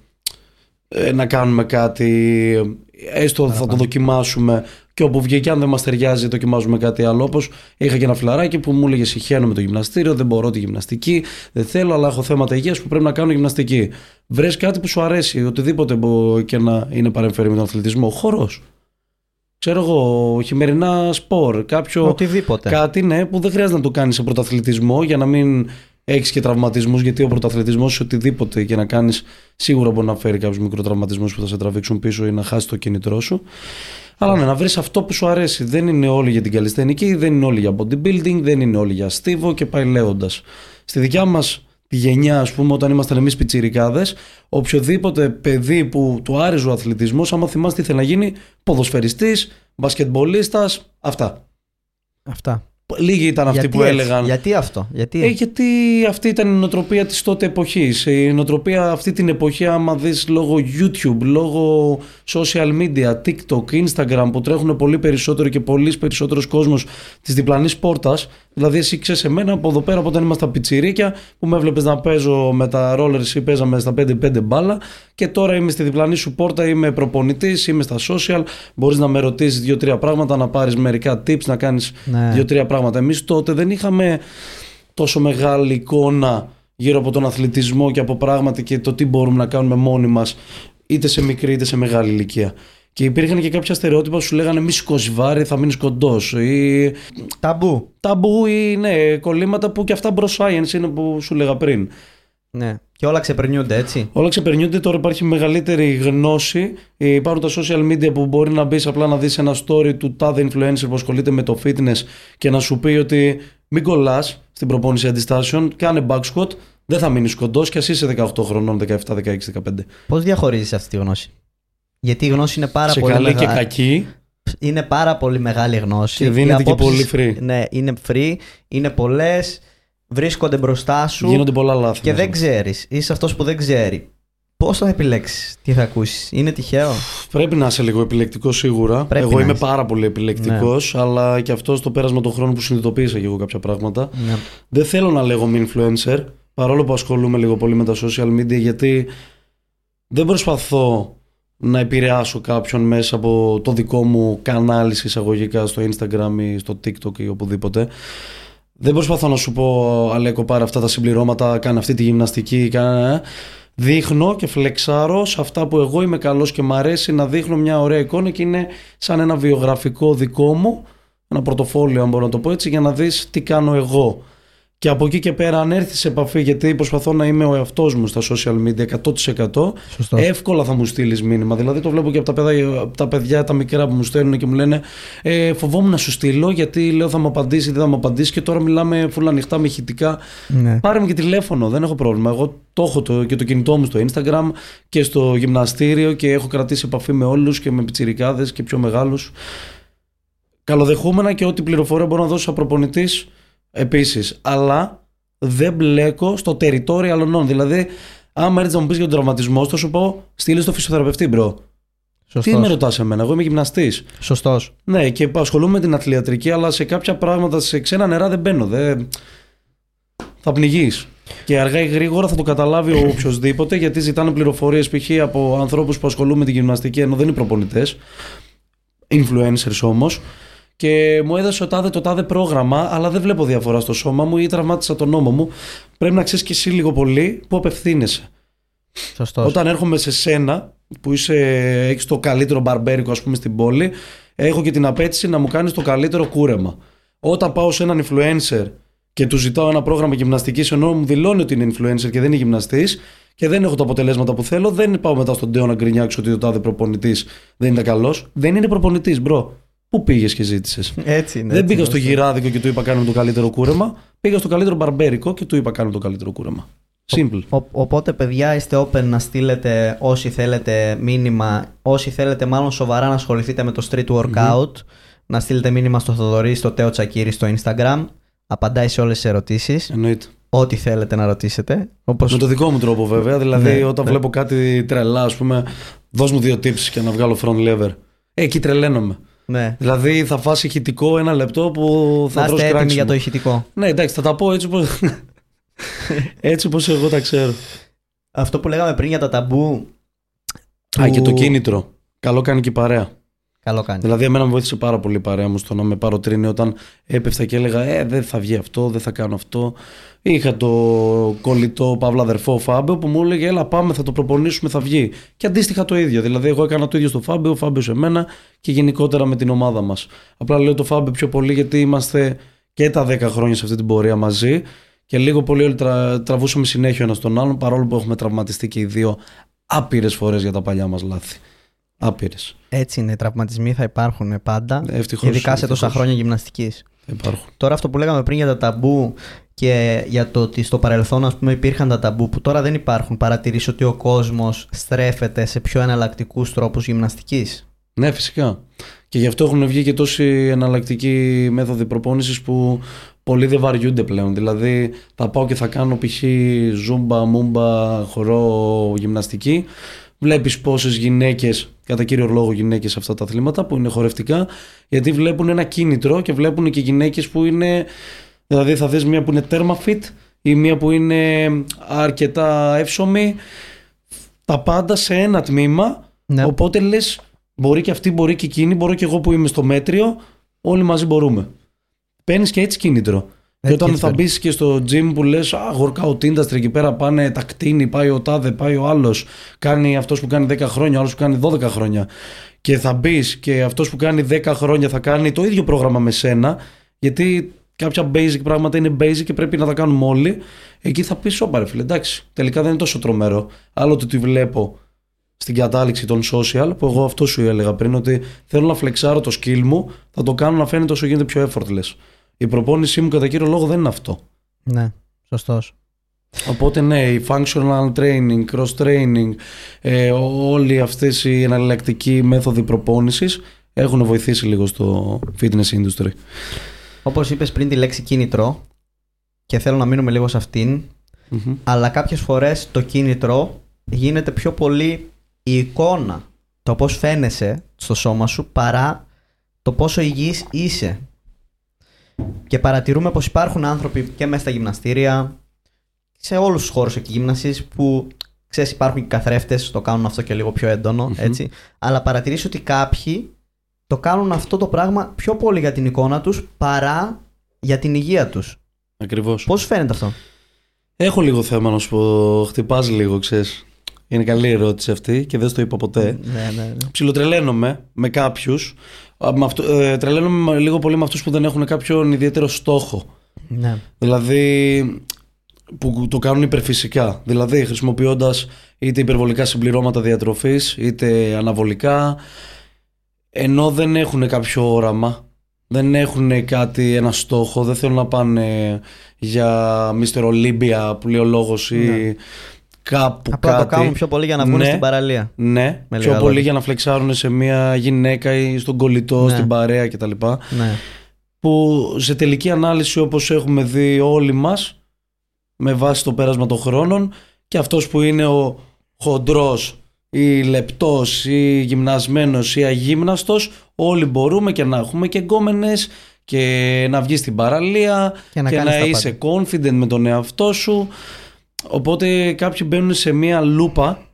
ε, να κάνουμε κάτι, έστω θα το δοκιμάσουμε και όπου βγει και αν δεν μας ταιριάζει, δοκιμάζουμε κάτι άλλο. Όπως είχα και ένα φιλαράκι που μου έλεγε Συχαίνω με το γυμναστήριο, δεν μπορώ τη γυμναστική, δεν θέλω, αλλά έχω θέματα υγείας που πρέπει να κάνω γυμναστική. Βρες κάτι που σου αρέσει, οτιδήποτε μπορεί και να είναι παρεμφερή με τον αθλητισμό. Χορός. Ξέρω εγώ, χειμερινά σπορ, κάποιο. Οτιδήποτε. Κάτι ναι, που δεν χρειάζεται να το κάνεις σε πρωταθλητισμό για να μην έχεις και τραυματισμούς. Γιατί ο πρωταθλητισμός, οτιδήποτε και να κάνεις, σίγουρα μπορεί να φέρει κάποιους μικροτραυματισμούς που θα σε τραβήξουν πίσω ή να χάσει το κίνητρό σου. Αλλά ναι, να βρεις αυτό που σου αρέσει. Δεν είναι όλοι για την καλλιστενική, δεν είναι όλοι για bodybuilding, δεν είναι όλοι για στίβο και πάει λέγοντα. Στη δικιά μας τη γενιά, ας πούμε, όταν ήμασταν εμείς πιτσιρικάδες, οποιοδήποτε παιδί που του άρεσε ο αθλητισμός, άμα θυμάστε, ήθελε να γίνει ποδοσφαιριστής, μπασκετμπολίστας, αυτά. Αυτά. Λίγοι ήταν αυτοί Γιατί που έτσι, έλεγαν. Γιατί αυτό, γιατί. Ε, γιατί αυτή ήταν η νοοτροπία της τότε εποχής. Η νοοτροπία αυτή την εποχή άμα δεις λόγω YouTube, λόγω social media, TikTok, Instagram που τρέχουν πολύ περισσότερο και πολύ περισσότερος κόσμος της διπλανής πόρτας. Δηλαδή εσύ ξέρεις εμένα από εδώ πέρα από όταν ήμασταν πιτσιρίκια που με έβλεπες να παίζω με τα rollers ή παίζαμε στα 5-5 μπάλα και τώρα είμαι στη διπλανή σου πόρτα, είμαι προπονητής, είμαι στα social, μπορείς να με ρωτήσεις δύο-τρία πράγματα, να πάρεις μερικά tips, να κάνεις Ναι. δύο-τρία πράγματα. Εμείς τότε δεν είχαμε τόσο μεγάλη εικόνα γύρω από τον αθλητισμό και από πράγματα και το τι μπορούμε να κάνουμε μόνοι μας είτε σε μικρή είτε σε μεγάλη ηλικία. Και υπήρχαν και κάποια στερεότυπα που σου λέγανε μη σηκώσει βάρη, θα μείνεις κοντός. Ή Ταμπού. ταμπού ή ναι, κολλήματα που και αυτά bro science είναι που σου λέγα πριν. Ναι. Και όλα ξεπερνιούνται, έτσι. Όλα ξεπερνιούνται, τώρα υπάρχει μεγαλύτερη γνώση. Ε, Υπάρχουν τα social media που μπορεί να μπεις απλά να δεις ένα story του τάδε influencer που ασχολείται με το fitness και να σου πει ότι μην κολλάς στην προπόνηση αντιστάσεων, κάνε back squat, δεν θα μείνεις κοντός και ας είσαι 18 χρονών, 17, 16, 15. Πώς διαχωρίζεις αυτή τη γνώση; Γιατί η γνώση είναι πάρα Σε πολύ καλή και μεγάλη. κακή Είναι πάρα πολύ μεγάλη γνώση. και δίνεται Οι και απόψεις- πολύ free. Ναι, είναι free, είναι πολλές, βρίσκονται μπροστά σου Γίνονται πολλά λάθη. και μέσα. δεν ξέρεις. Είσαι αυτός που δεν ξέρει. Πώς θα επιλέξεις, τι θα ακούσεις, Είναι τυχαίο; Πρέπει να είσαι λίγο επιλεκτικός σίγουρα. Πρέπει εγώ να είμαι είσαι. πάρα πολύ επιλεκτικός, αλλά και αυτό στο πέρασμα των χρόνων που συνειδητοποίησα και εγώ κάποια πράγματα. Ναι. Δεν θέλω να λέγομαι influencer, παρόλο που ασχολούμαι λίγο πολύ με τα social media, γιατί δεν προσπαθώ να επηρεάσω κάποιον μέσα από το δικό μου κανάλι σε εισαγωγικά στο Instagram ή στο TikTok ή οπουδήποτε. Δεν προσπαθώ να σου πω, Αλέκο, πάρε αυτά τα συμπληρώματα, κάνε αυτή τη γυμναστική, κάνε... Δείχνω και φλεξάρω σε αυτά που εγώ είμαι καλός και μ' αρέσει να δείχνω μια ωραία εικόνα και είναι σαν ένα βιογραφικό δικό μου, ένα πορτοφόλιο αν μπορώ να το πω έτσι, για να δεις τι κάνω εγώ. Και από εκεί και πέρα, αν έρθεις σε επαφή, γιατί προσπαθώ να είμαι ο εαυτός μου στα social media 100%, Σωστός. εύκολα θα μου στείλεις μήνυμα. Δηλαδή, το βλέπω και από τα παιδιά, από τα, παιδιά τα μικρά που μου στέλνουν και μου λένε ε, Φοβόμουν να σου στείλω, γιατί λέω θα μου απαντήσει, δεν θα μου απαντήσει. Και τώρα μιλάμε full ανοιχτά με ηχητικά. Ναι. Πάρε με και τηλέφωνο, δεν έχω πρόβλημα. Εγώ το έχω το, και το κινητό μου στο Instagram και στο γυμναστήριο και έχω κρατήσει επαφή με όλους και με πιτσιρικάδες και πιο μεγάλους. Καλοδεχούμενα και ό,τι πληροφορία μπορώ να δώσω σαν προπονητής επίσης. Αλλά δεν μπλέκω στο territory αλλωνών. Δηλαδή, άμα έρθεις να μου πεις για τον τραυματισμό, θα σου πω στείλε στο φυσιοθεραπευτή, bro. Τι με Σωστός. ρωτάς εμένα, εγώ είμαι γυμναστής. Σωστός. Ναι, και ασχολούμαι με την αθλιατρική, αλλά σε κάποια πράγματα, σε ξένα νερά δεν μπαίνω. Δεν... θα πνιγείς. Και αργά ή γρήγορα θα το καταλάβει ο οποιοσδήποτε, γιατί ζητάνε πληροφορίες π.χ. από ανθρώπους που ασχολούνται με την γυμναστική, ενώ δεν είναι προπονητές. Influencers όμως. Και μου έδωσε το τάδε το τάδε πρόγραμμα, αλλά δεν βλέπω διαφορά στο σώμα μου ή τραυμάτισα τον νόμο μου. Πρέπει να ξέρεις και εσύ λίγο πολύ που απευθύνεσαι. Σωστός. Όταν έρχομαι σε σένα, που είσαι, έχεις το καλύτερο μπαρμπέρικο ας πούμε στην πόλη, έχω και την απέτηση να μου κάνεις το καλύτερο κούρεμα. Όταν πάω σε έναν influencer και του ζητάω ένα πρόγραμμα γυμναστικής ενώ μου δηλώνει ότι είναι influencer και δεν είναι γυμναστής και δεν έχω τα αποτελέσματα που θέλω, δεν πάω μετά στον Τέο να γκρινιάξω ότι ο τάδε προπονητής δεν είναι καλός. Δεν είναι προπονητής, bro. Πού πήγες και ζήτησες; Έτσι είναι. Δεν έτσι πήγα είναι. στο γυράδικο και του είπα κάνε μου το καλύτερο κούρεμα. Πήγα στο καλύτερο μπαρμπέρικο και του είπα κάνε μου το καλύτερο κούρεμα. Simple. Ο- οπότε, παιδιά, είστε open να στείλετε όσοι θέλετε μήνυμα, όσοι θέλετε μάλλον σοβαρά να ασχοληθείτε με το street workout, να στείλετε μήνυμα στο Θοδωρή, στο Τέο Τσακύρη στο Instagram. Απαντάει σε όλες τις ερωτήσεις. Εννοείται. Ό,τι θέλετε να ρωτήσετε. Όπως... Με το δικό μου τρόπο βέβαια. Δηλαδή, Ναι, όταν ναι. βλέπω κάτι τρελά, ας πούμε, δώσ' μου δύο tips και να βγάλω front lever. Ε, εκεί τρελαίνομαι. Ναι. Δηλαδή, θα φας ηχητικό ένα λεπτό που θα Να τρως είστε έτοιμοι κράξιμο. για το ηχητικό. Ναι, εντάξει, θα τα πω έτσι όπως, έτσι όπως εγώ τα ξέρω. Αυτό που λέγαμε πριν για τα ταμπού. Α, και του- το κίνητρο. Καλό κάνει και η παρέα. Καλό κάνει. Δηλαδή, εμένα με βοήθησε πάρα πολύ η παρέα μου στο να με παροτρύνει όταν έπεφτα και έλεγα Ε, δεν θα βγει αυτό, δεν θα κάνω αυτό. Είχα το κολλητό Παύλα αδερφό Φάμπιο που μου έλεγε Έλα, πάμε, θα το προπονήσουμε, θα βγει. Και αντίστοιχα το ίδιο. Δηλαδή, εγώ έκανα το ίδιο στο Φάμπιο, ο Φάμπιο σε μένα και γενικότερα με την ομάδα μας. Απλά λέω το Φάμπιο πιο πολύ γιατί είμαστε και τα 10 χρόνια σε αυτή την πορεία μαζί και λίγο πολύ όλοι τρα, τραβούσαμε συνέχεια ένα τον άλλον παρόλο που έχουμε τραυματιστεί και οι δύο άπειρες φορές για τα παλιά μας λάθη. Άπειρες. Έτσι είναι. Οι τραυματισμοί θα υπάρχουν πάντα. Ευτυχώς, ειδικά σε τόσα ευτυχώς. χρόνια γυμναστικής. Υπάρχουν. Τώρα αυτό που λέγαμε πριν για τα ταμπού και για το ότι στο παρελθόν ας πούμε υπήρχαν τα ταμπού που τώρα δεν υπάρχουν. Παρατηρείς ότι ο κόσμος στρέφεται σε πιο εναλλακτικούς τρόπους γυμναστικής; Ναι, φυσικά. Και γι' αυτό έχουν βγει και τόσοι εναλλακτικοί μέθοδοι προπόνησης που πολλοί δεν βαριούνται πλέον. Δηλαδή θα πάω και θα κάνω π.χ. ζούμπα, μούμπα, χορό, γυμναστική. Βλέπεις πόσες γυναίκες, κατά κύριο λόγο γυναίκες σε αυτά τα αθλήματα που είναι χορευτικά, γιατί βλέπουν ένα κίνητρο και βλέπουν και γυναίκες που είναι, δηλαδή θα δεις μία που είναι τέρμα fit ή μία που είναι αρκετά εύσωμη, τα πάντα σε ένα τμήμα Ναι. Οπότε λες, μπορεί και αυτή, μπορεί και εκείνη, μπορώ και εγώ που είμαι στο μέτριο, όλοι μαζί μπορούμε. Παίρνεις και έτσι κίνητρο. Έτσι, και όταν έτσι θα παίρνει. μπεις και στο gym που λες, Α, workout industry εκεί πέρα πάνε τα κτίνη, πάει ο τάδε, πάει ο άλλος. Κάνει αυτός που κάνει 10 χρόνια, ο άλλος που κάνει 12 χρόνια. Και θα μπεις και αυτός που κάνει 10 χρόνια θα κάνει το ίδιο πρόγραμμα με σένα, γιατί κάποια basic πράγματα είναι basic και πρέπει να τα κάνουμε όλοι. Εκεί θα πεις, Όπα, ρε φίλε, εντάξει, τελικά δεν είναι τόσο τρομερό. Άλλο το ότι βλέπω στην κατάληξη των social, που εγώ αυτό σου έλεγα πριν, ότι θέλω να φλεξάρω το skill μου, θα το κάνω να φαίνεται όσο γίνεται πιο effortless. Η προπόνησή μου κατά κύριο λόγο δεν είναι αυτό. Ναι, σωστός. Οπότε ναι, η functional training, cross training, ε, όλοι αυτές οι εναλλακτικοί μέθοδοι προπόνησης έχουν βοηθήσει λίγο στο fitness industry. Όπως είπες πριν τη λέξη κίνητρο και θέλω να μείνουμε λίγο σε αυτήν, Μμμ. αλλά κάποιες φορές το κίνητρο γίνεται πιο πολύ η εικόνα, το πώς φαίνεσαι στο σώμα σου παρά το πόσο υγιής είσαι. Και παρατηρούμε πως υπάρχουν άνθρωποι και μέσα στα γυμναστήρια, σε όλους τους χώρους εκγύμνασης που ξέρεις υπάρχουν και καθρέφτες, το κάνουν αυτό και λίγο πιο έντονο, Μμμ. έτσι. Αλλά παρατηρείς ότι κάποιοι το κάνουν αυτό το πράγμα πιο πολύ για την εικόνα τους παρά για την υγεία τους. Ακριβώς. Πώς φαίνεται αυτό; Έχω λίγο θέμα να σου πω, χτυπάς λίγο, ξέρεις. Είναι καλή ερώτηση αυτή και δεν στο είπα ποτέ. Ναι, ναι, ναι. Ψιλοτρελαίνομαι με κάποιους. Ε, τρελαίνομαι λίγο πολύ με αυτούς που δεν έχουν κάποιον ιδιαίτερο στόχο. ναι. Δηλαδή που το κάνουν υπερφυσικά. Δηλαδή χρησιμοποιώντας είτε υπερβολικά συμπληρώματα διατροφής είτε αναβολικά. Ενώ δεν έχουν κάποιο όραμα. Δεν έχουν κάτι, ένα στόχο. Δεν θέλουν να πάνε για Mr. Olympia που λέει ο λόγος ή Ναι. Κάπου Απλά κάτι. το κάνουν πιο πολύ για να βγουν Ναι. στην παραλία. Ναι, Με πιο λίγα πολύ λόγια. για να φλεξάρουν σε μια γυναίκα ή στον κολλητό, Ναι. στην παρέα κτλ. Ναι. Που σε τελική ανάλυση όπως έχουμε δει όλοι μας με βάση το πέρασμα των χρόνων και αυτός που είναι ο χοντρός ή λεπτός ή γυμνασμένος ή αγύμναστος όλοι μπορούμε και να έχουμε και γκόμενες και να βγεις στην παραλία Και να και κάνεις να τα είσαι confident με τον εαυτό σου. Οπότε κάποιοι μπαίνουν σε μία λούπα.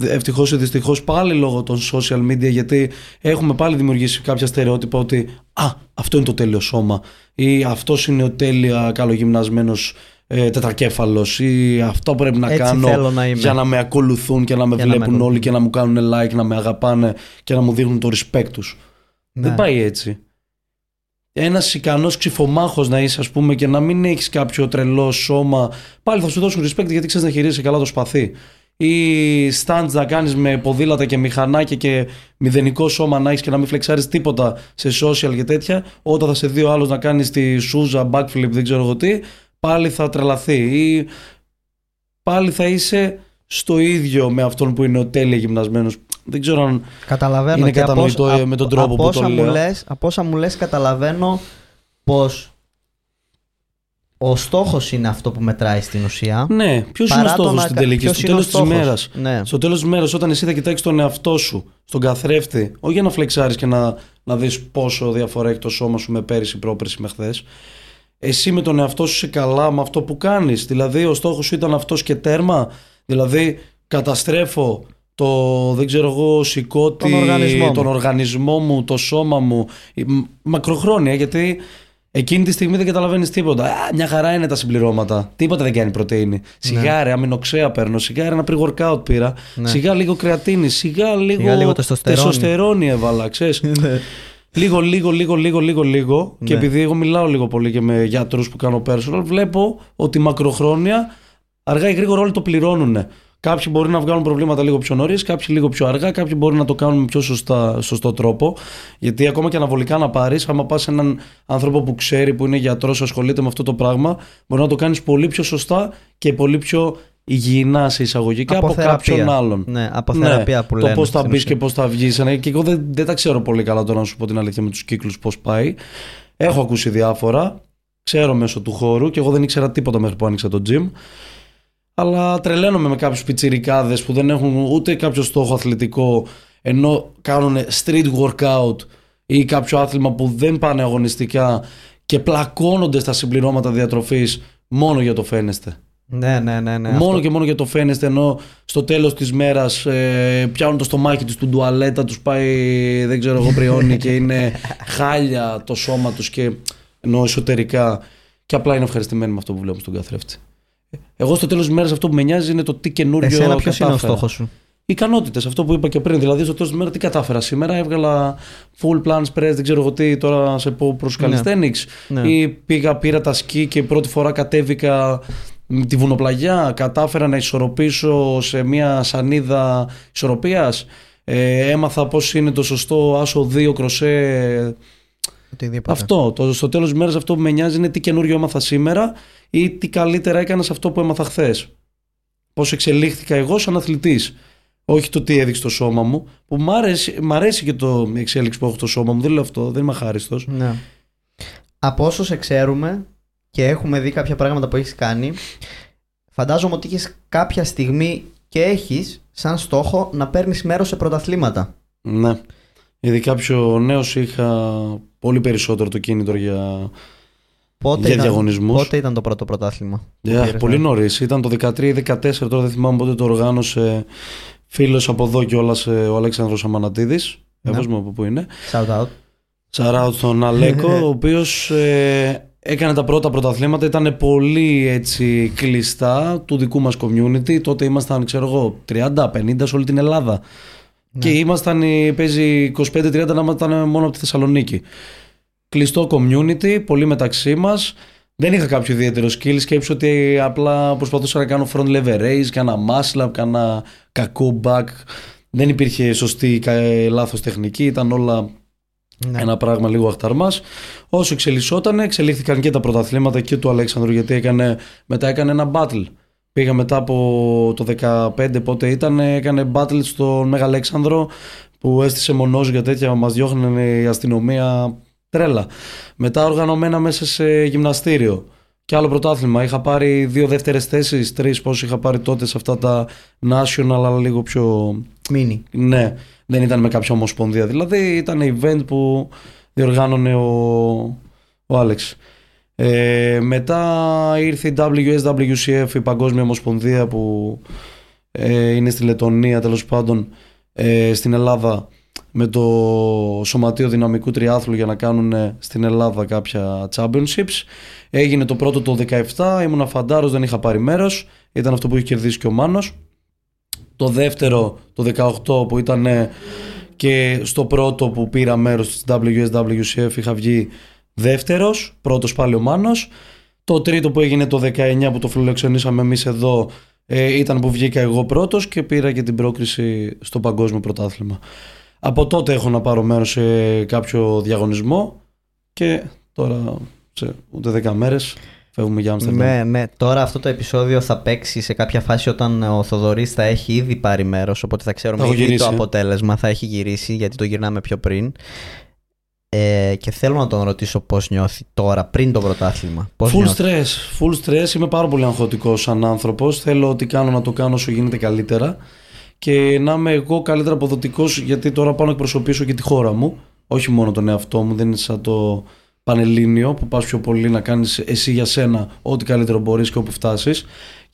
Ευτυχώς ή δυστυχώς πάλι λόγω των social media, γιατί έχουμε πάλι δημιουργήσει κάποια στερεότυπα ότι Α, αυτό είναι το τέλειο σώμα, ή αυτό είναι ο τέλεια καλογυμνασμένος ε, τετρακέφαλος, ή αυτό πρέπει να Έτσι κάνω θέλω να είμαι. για να με ακολουθούν και να με Για να με βλέπουν όλοι ακολουθούν. και να μου κάνουν like, να με αγαπάνε και να μου δείχνουν το respect τους. Ναι. Δεν πάει έτσι. Ένας ικανός ξυφομάχος να είσαι, ας πούμε, και να μην έχεις κάποιο τρελό σώμα, πάλι θα σου δώσουν respect γιατί ξέρεις να χειρίζεσαι καλά το σπαθί. Ή stands να κάνεις με ποδήλατα και μηχανάκια και μηδενικό σώμα να έχεις και να μην φλεξάρεις τίποτα σε social και τέτοια. Όταν θα σε δει ο άλλος να κάνει τη σούζα, backflip, δεν ξέρω εγώ τι, πάλι θα τρελαθεί. Ή πάλι θα είσαι στο ίδιο με αυτόν που είναι ο τέλεια γυμνασμένος. Δεν ξέρω αν Καταλαβαίνω Είναι και από κατανοητό, όσα- ε, με τον τρόπο από που το όσα μου λέω. λες, από όσα μου λες καταλαβαίνω πως ο στόχος είναι αυτό που μετράει στην ουσία. Ναι, ποιος είναι ο Παρά το στόχος να στην κα- τελική, ποιος στο είναι ο τέλο της στόχος; ημέρα. Ναι. Στο τέλος της ημέρα, όταν εσύ θα κοιτάξεις τον εαυτό σου, στον καθρέφτη, όχι για να φλεξάρεις και να, να δεις πόσο διαφορά έχει το σώμα σου με πέρυσι, πρόπερσι, με χθες. Εσύ με τον εαυτό σου είσαι καλά με αυτό που κάνεις. Δηλαδή, ο στόχος σου ήταν αυτός και τέρμα. Δηλαδή, καταστρέφω το, δεν ξέρω εγώ, σηκώτη, Τον οργανισμό μου. τον οργανισμό μου, το σώμα μου. Ε, μ- Μακροχρόνια, γιατί εκείνη τη στιγμή δεν καταλαβαίνεις τίποτα. Α, μια χαρά είναι τα συμπληρώματα. Τίποτα δεν κάνει πρωτενη. Σιγά ρε, αμινοξέα παίρνω. Σιγά ρε, ένα pre-workout πήρα. Ναι. Σιγά λίγο κρεατίνη. Σιγά λίγο, Σιγά λίγο τεστοστερόνη. τεστοστερόνη έβαλα, ξέρεις. Λίγο, λίγο, λίγο, λίγο, λίγο, λίγο. Και Ναι. επειδή εγώ μιλάω λίγο πολύ και με γιατρούς που κάνω personal, βλέπω ότι μακροχρόνια αργά ή γρήγορα όλοι το πληρώνουν. Κάποιοι μπορεί να βγάλουν προβλήματα λίγο πιο νωρίς, κάποιοι λίγο πιο αργά, κάποιοι μπορεί να το κάνουν με πιο σωστά, σωστό τρόπο. Γιατί ακόμα και αναβολικά να πάρεις, άμα πας σε έναν άνθρωπο που ξέρει, που είναι γιατρός, ασχολείται με αυτό το πράγμα, μπορεί να το κάνεις πολύ πιο σωστά και πολύ πιο υγιεινά σε εισαγωγικά από, θεραπεία. κάποιον άλλον. Ναι, από θεραπεία που λένε. Το πώς θα στην μπεις ουσία. και πώς θα βγεις. Και εγώ δεν, δεν τα ξέρω πολύ καλά τώρα να σου πω την αλήθεια με τους κύκλους πώς πάει. Έχω ακούσει διάφορα. Ξέρω μέσω του χώρου και εγώ δεν ήξερα τίποτα μέχρι που άνοιξα το gym. Αλλά τρελαίνομαι με κάποιους πιτσιρικάδες που δεν έχουν ούτε κάποιο στόχο αθλητικό ενώ κάνουν street workout ή κάποιο άθλημα που δεν πάνε αγωνιστικά και πλακώνονται στα συμπληρώματα διατροφής μόνο για το φαίνεστε. Ναι, ναι, ναι. ναι μόνο αυτό. και μόνο για το φαίνεστε ενώ στο τέλος της μέρας ε, πιάνουν το στομάχι τους του ντουαλέτα τους πάει δεν ξέρω εγώ πριόνι και είναι χάλια το σώμα τους και ενώ εσωτερικά και απλά είναι ευχαριστημένοι με αυτό που βλέπουν στον καθρέφτη. Εγώ στο τέλος της μέρας αυτό που με νοιάζει είναι το τι καινούριο Εσένα ποιος είναι ο κατάφερα. στόχος σου; Ικανότητες, αυτό που είπα και πριν. Δηλαδή, στο τέλος της μέρας τι κατάφερα σήμερα; Έβγαλα full plan press, δεν ξέρω εγώ τι, τώρα σε πω προς calisthenics. Ναι. Ή πήγα, πήρα τα σκι και πρώτη φορά κατέβηκα με τη βουνοπλαγιά. Κατάφερα να ισορροπήσω σε μια σανίδα ισορροπίας. Ε, έμαθα πώς είναι το σωστό άσο 2 κροσέ. Οτιδήποτε. Αυτό. Το, στο τέλος της μέρας αυτό που με νοιάζει είναι τι καινούριο έμαθα σήμερα ή τι καλύτερα έκανα σε αυτό που έμαθα χθες. Πώς εξελίχθηκα εγώ σαν αθλητής. Όχι το τι έδειξε το σώμα μου. Που μ' αρέσει, μ' αρέσει και το η εξέλιξη που έχω το σώμα μου. Δεν λέω αυτό, δεν είμαι αχάριστος. Ναι. Από όσο σε ξέρουμε και έχουμε δει κάποια πράγματα που έχεις κάνει, φαντάζομαι ότι είχες κάποια στιγμή και έχεις σαν στόχο να παίρνεις μέρος σε πρωταθλήματα. Ναι. Ειδικά πιο νέος είχα πολύ περισσότερο το κίνητρο για. Πότε Για ήταν, διαγωνισμούς. Πότε ήταν το πρώτο πρωτάθλημα. που Yeah, πήρες, πολύ ναι. νωρίς. Ήταν το 13 ή 14, τώρα δεν θυμάμαι πότε το οργάνωσε φίλος από εδώ κιόλας ο Αλέξανδρος Αμανατίδης Ναι. Εύωσμο από πού είναι. Shout out. Shout out στον Αλέκο, ο οποίος έκανε τα πρώτα πρωταθλήματα, ήταν πολύ έτσι κλειστά του δικού μας community. Τότε ήμασταν, ξέρω εγώ, 30-50 σε όλη την Ελλάδα. Και ήμασταν, οι- παίζει 25-30 να ήμασταν μόνο από τη Θεσσαλονίκη. Κλειστό community, πολύ μεταξύ μας. Δεν είχα κάποιο ιδιαίτερο skill. Σκέψω ότι απλά προσπαθούσα να κάνω front lever raise, κάνα muscle up, κάνα κακό back. Δεν υπήρχε σωστή ή κα- λάθος τεχνική, ήταν όλα Ναι. ένα πράγμα λίγο αχταρμάς. Όσο εξελισσόταν, εξελίχθηκαν και τα πρωταθλήματα και του Αλέξανδρου γιατί έκανε, μετά έκανε ένα battle. Πήγα μετά από το 15 πότε ήταν, έκανε battle στον Μέγα Αλέξανδρο που έστησε μονός για τέτοια, μας διώχνανε η αστυνομία τρέλα. Μετά οργανωμένα μέσα σε γυμναστήριο. Και άλλο πρωτάθλημα. Είχα πάρει δύο δεύτερες θέσεις, τρεις πώς είχα πάρει τότε σε αυτά τα national, αλλά λίγο πιο Μίνι. ναι, δεν ήταν με κάποια ομοσπονδία. Δηλαδή ήταν event που διοργάνωνε ο, ο Άλεξ. Ε, μετά ήρθε η WSWCF, η Παγκόσμια Ομοσπονδία που ε, είναι στη Λετωνία τέλος πάντων ε, στην Ελλάδα με το Σωματείο Δυναμικού Τριάθλου για να κάνουν ε, στην Ελλάδα κάποια championships. Έγινε το πρώτο το 17, ήμουν φαντάρος, δεν είχα πάρει μέρος, ήταν αυτό που είχε κερδίσει και ο Μάνος. Το δεύτερο, το 18 που ήταν και στο πρώτο που πήρα μέρος της WSWCF είχα βγει δεύτερος, πρώτος πάλι ο Μάνος. Το τρίτο που έγινε το 19 που το φιλοξενήσαμε εμείς εδώ ε, ήταν που βγήκα εγώ πρώτος και πήρα και την πρόκριση στο παγκόσμιο πρωτάθλημα. Από τότε έχω να πάρω μέρος σε κάποιο διαγωνισμό και τώρα σε ούτε 10 μέρες φεύγουμε για Άμστερνταμ. Ναι, ναι. Τώρα αυτό το επεισόδιο θα παίξει σε κάποια φάση όταν ο Θοδωρής θα έχει ήδη πάρει μέρος οπότε θα ξέρουμε Θα έχω ήδη το γυρίσει. αποτέλεσμα, θα έχει γυρίσει γιατί το γυρνάμε πιο πριν. Ε, και θέλω να τον ρωτήσω πώς νιώθει τώρα πριν το πρωτάθλημα. Πώς Full νιώθει; stress, full stress. Είμαι πάρα πολύ αγχωτικός σαν άνθρωπος. Θέλω ό,τι κάνω να το κάνω όσο γίνεται καλύτερα και να είμαι εγώ καλύτερα αποδοτικός γιατί τώρα πάω να εκπροσωπήσω και τη χώρα μου. Όχι μόνο τον εαυτό μου, δεν είναι σαν το πανελλήνιο που πας πιο πολύ να κάνεις εσύ για σένα ό,τι καλύτερο μπορείς και όπου φτάσεις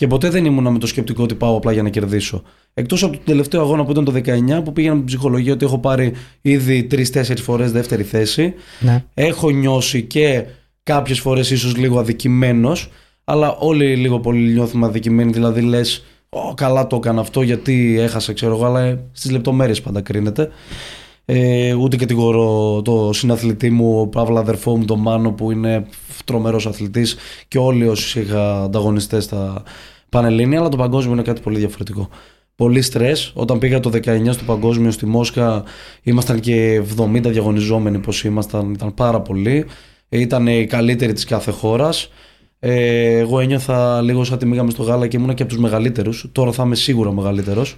και ποτέ δεν ήμουν με το σκεπτικό ότι πάω απλά για να κερδίσω. Εκτός από τον τελευταίο αγώνα που ήταν το 19 που πήγαινα με την ψυχολογία ότι έχω πάρει ήδη 3-4 φορές δεύτερη θέση Ναι. έχω νιώσει και κάποιες φορές ίσως λίγο αδικημένος αλλά όλοι λίγο πολύ νιώθουμε αδικημένοι δηλαδή λες Ω, καλά το έκανα αυτό γιατί έχασα ξέρω εγώ αλλά ε, στις λεπτομέρειες πάντα κρίνεται ε, ούτε κατηγορώ το συναθλητή μου, ο Παύλα αδερφό μου, τον Μάνο που είναι τρομερός αθλητής και όλοι όσοι είχα ανταγωνιστές στα Πανελλήνια, αλλά το παγκόσμιο είναι κάτι πολύ διαφορετικό. Πολύ στρες. Όταν πήγα το 19 στο παγκόσμιο στη Μόσχα ήμασταν και 70 διαγωνιζόμενοι πως ήμασταν, ήταν πάρα πολλοί. Ε, Ήταν οι καλύτεροι της κάθε χώρας. Ε, εγώ ένιωθα λίγο σαν τη μήγαμε στο γάλα και ήμουν και από τους μεγαλύτερους. Τώρα θα είμαι σίγουρα μεγαλύτερος.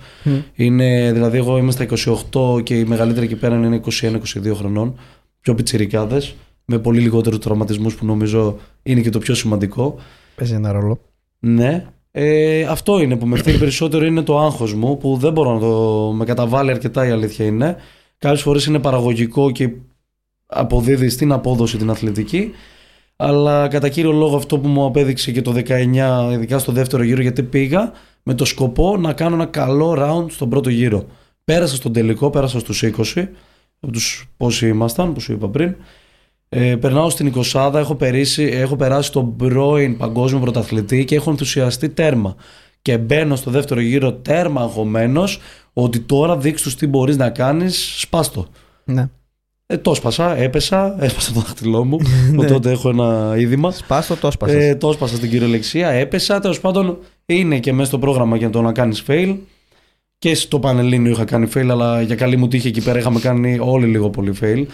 Είναι, δηλαδή εγώ είμαι στα 28 και οι μεγαλύτεροι εκεί πέρα είναι 21-22 χρονών. Πιο πιτσιρικάδες. Με πολύ λιγότερους τραυματισμούς που νομίζω είναι και το πιο σημαντικό. Παίζει ένα ρόλο. Ναι. Ε, αυτό είναι που με ευθύνει περισσότερο είναι το άγχος μου που δεν μπορώ να το με καταβάλει αρκετά η αλήθεια είναι. Κάποιες φορές είναι παραγωγικό και αποδίδει στην απόδοση την αθλητική αλλά κατά κύριο λόγο αυτό που μου απέδειξε και το 19 ειδικά στο δεύτερο γύρο γιατί πήγα με το σκοπό να κάνω ένα καλό round στον πρώτο γύρο. Πέρασα στον τελικό, πέρασα στους 20 από τους πόσοι ήμασταν που σου είπα πριν ε, περνάω στην 20 έχω, περίσει, έχω περάσει τον πρώην παγκόσμιο πρωταθλητή και έχω ενθουσιαστεί τέρμα. Και μπαίνω στο δεύτερο γύρο τέρμα αγχωμένος ότι τώρα δείξ' τους τι μπορείς να κάνεις, σπάστο. Ναι. Ε, το σπάσα, έπεσα, έσπασα το δάχτυλό μου, από τότε έχω ένα είδημα. Σπάστο, το σπάσες. Ε, το έσπασα στην κυριολεξία, έπεσα. Τέλος πάντων, είναι και μέσα στο πρόγραμμα για το να κάνεις fail. Και στο Πανελλήνιο είχα κάνει fail, αλλά για καλή μου τύχη εκεί πέρα είχαμε κάνει όλοι λίγο πολύ fail.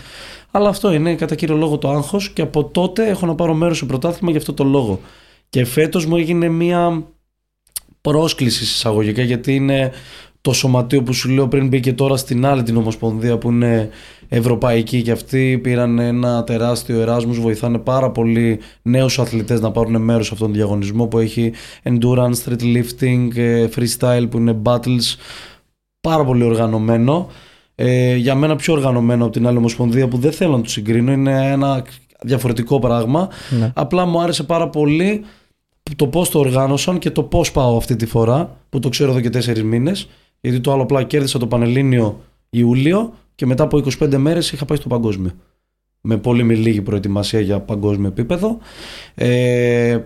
Αλλά αυτό είναι κατά κύριο λόγο το άγχος και από τότε έχω να πάρω μέρος σε πρωτάθλημα για αυτό το λόγο. Και φέτος μου έγινε μία πρόσκληση εισαγωγικά γιατί είναι το σωματείο που σου λέω πριν μπήκε τώρα στην άλλη την Ομοσπονδία που είναι ευρωπαϊκή και αυτοί πήραν ένα τεράστιο εράσμους βοηθάνε πάρα πολύ νέους αθλητές να πάρουν μέρος σε αυτόν τον διαγωνισμό που έχει endurance, street lifting, ε, freestyle που είναι battles πάρα πολύ οργανωμένο ε, για μένα πιο οργανωμένο από την άλλη Ομοσπονδία που δεν θέλω να του συγκρίνω είναι ένα διαφορετικό πράγμα Ναι. απλά μου άρεσε πάρα πολύ το πώς το οργάνωσαν και το πώς πάω αυτή τη φορά, που το ξέρω εδώ και τέσσερις μήνες. Γιατί το άλλο απλά κέρδισα το Πανελλήνιο Ιούλιο και μετά από 25 μέρες είχα πάει στο παγκόσμιο. Με πολύ με λίγη προετοιμασία για παγκόσμιο επίπεδο. Ε,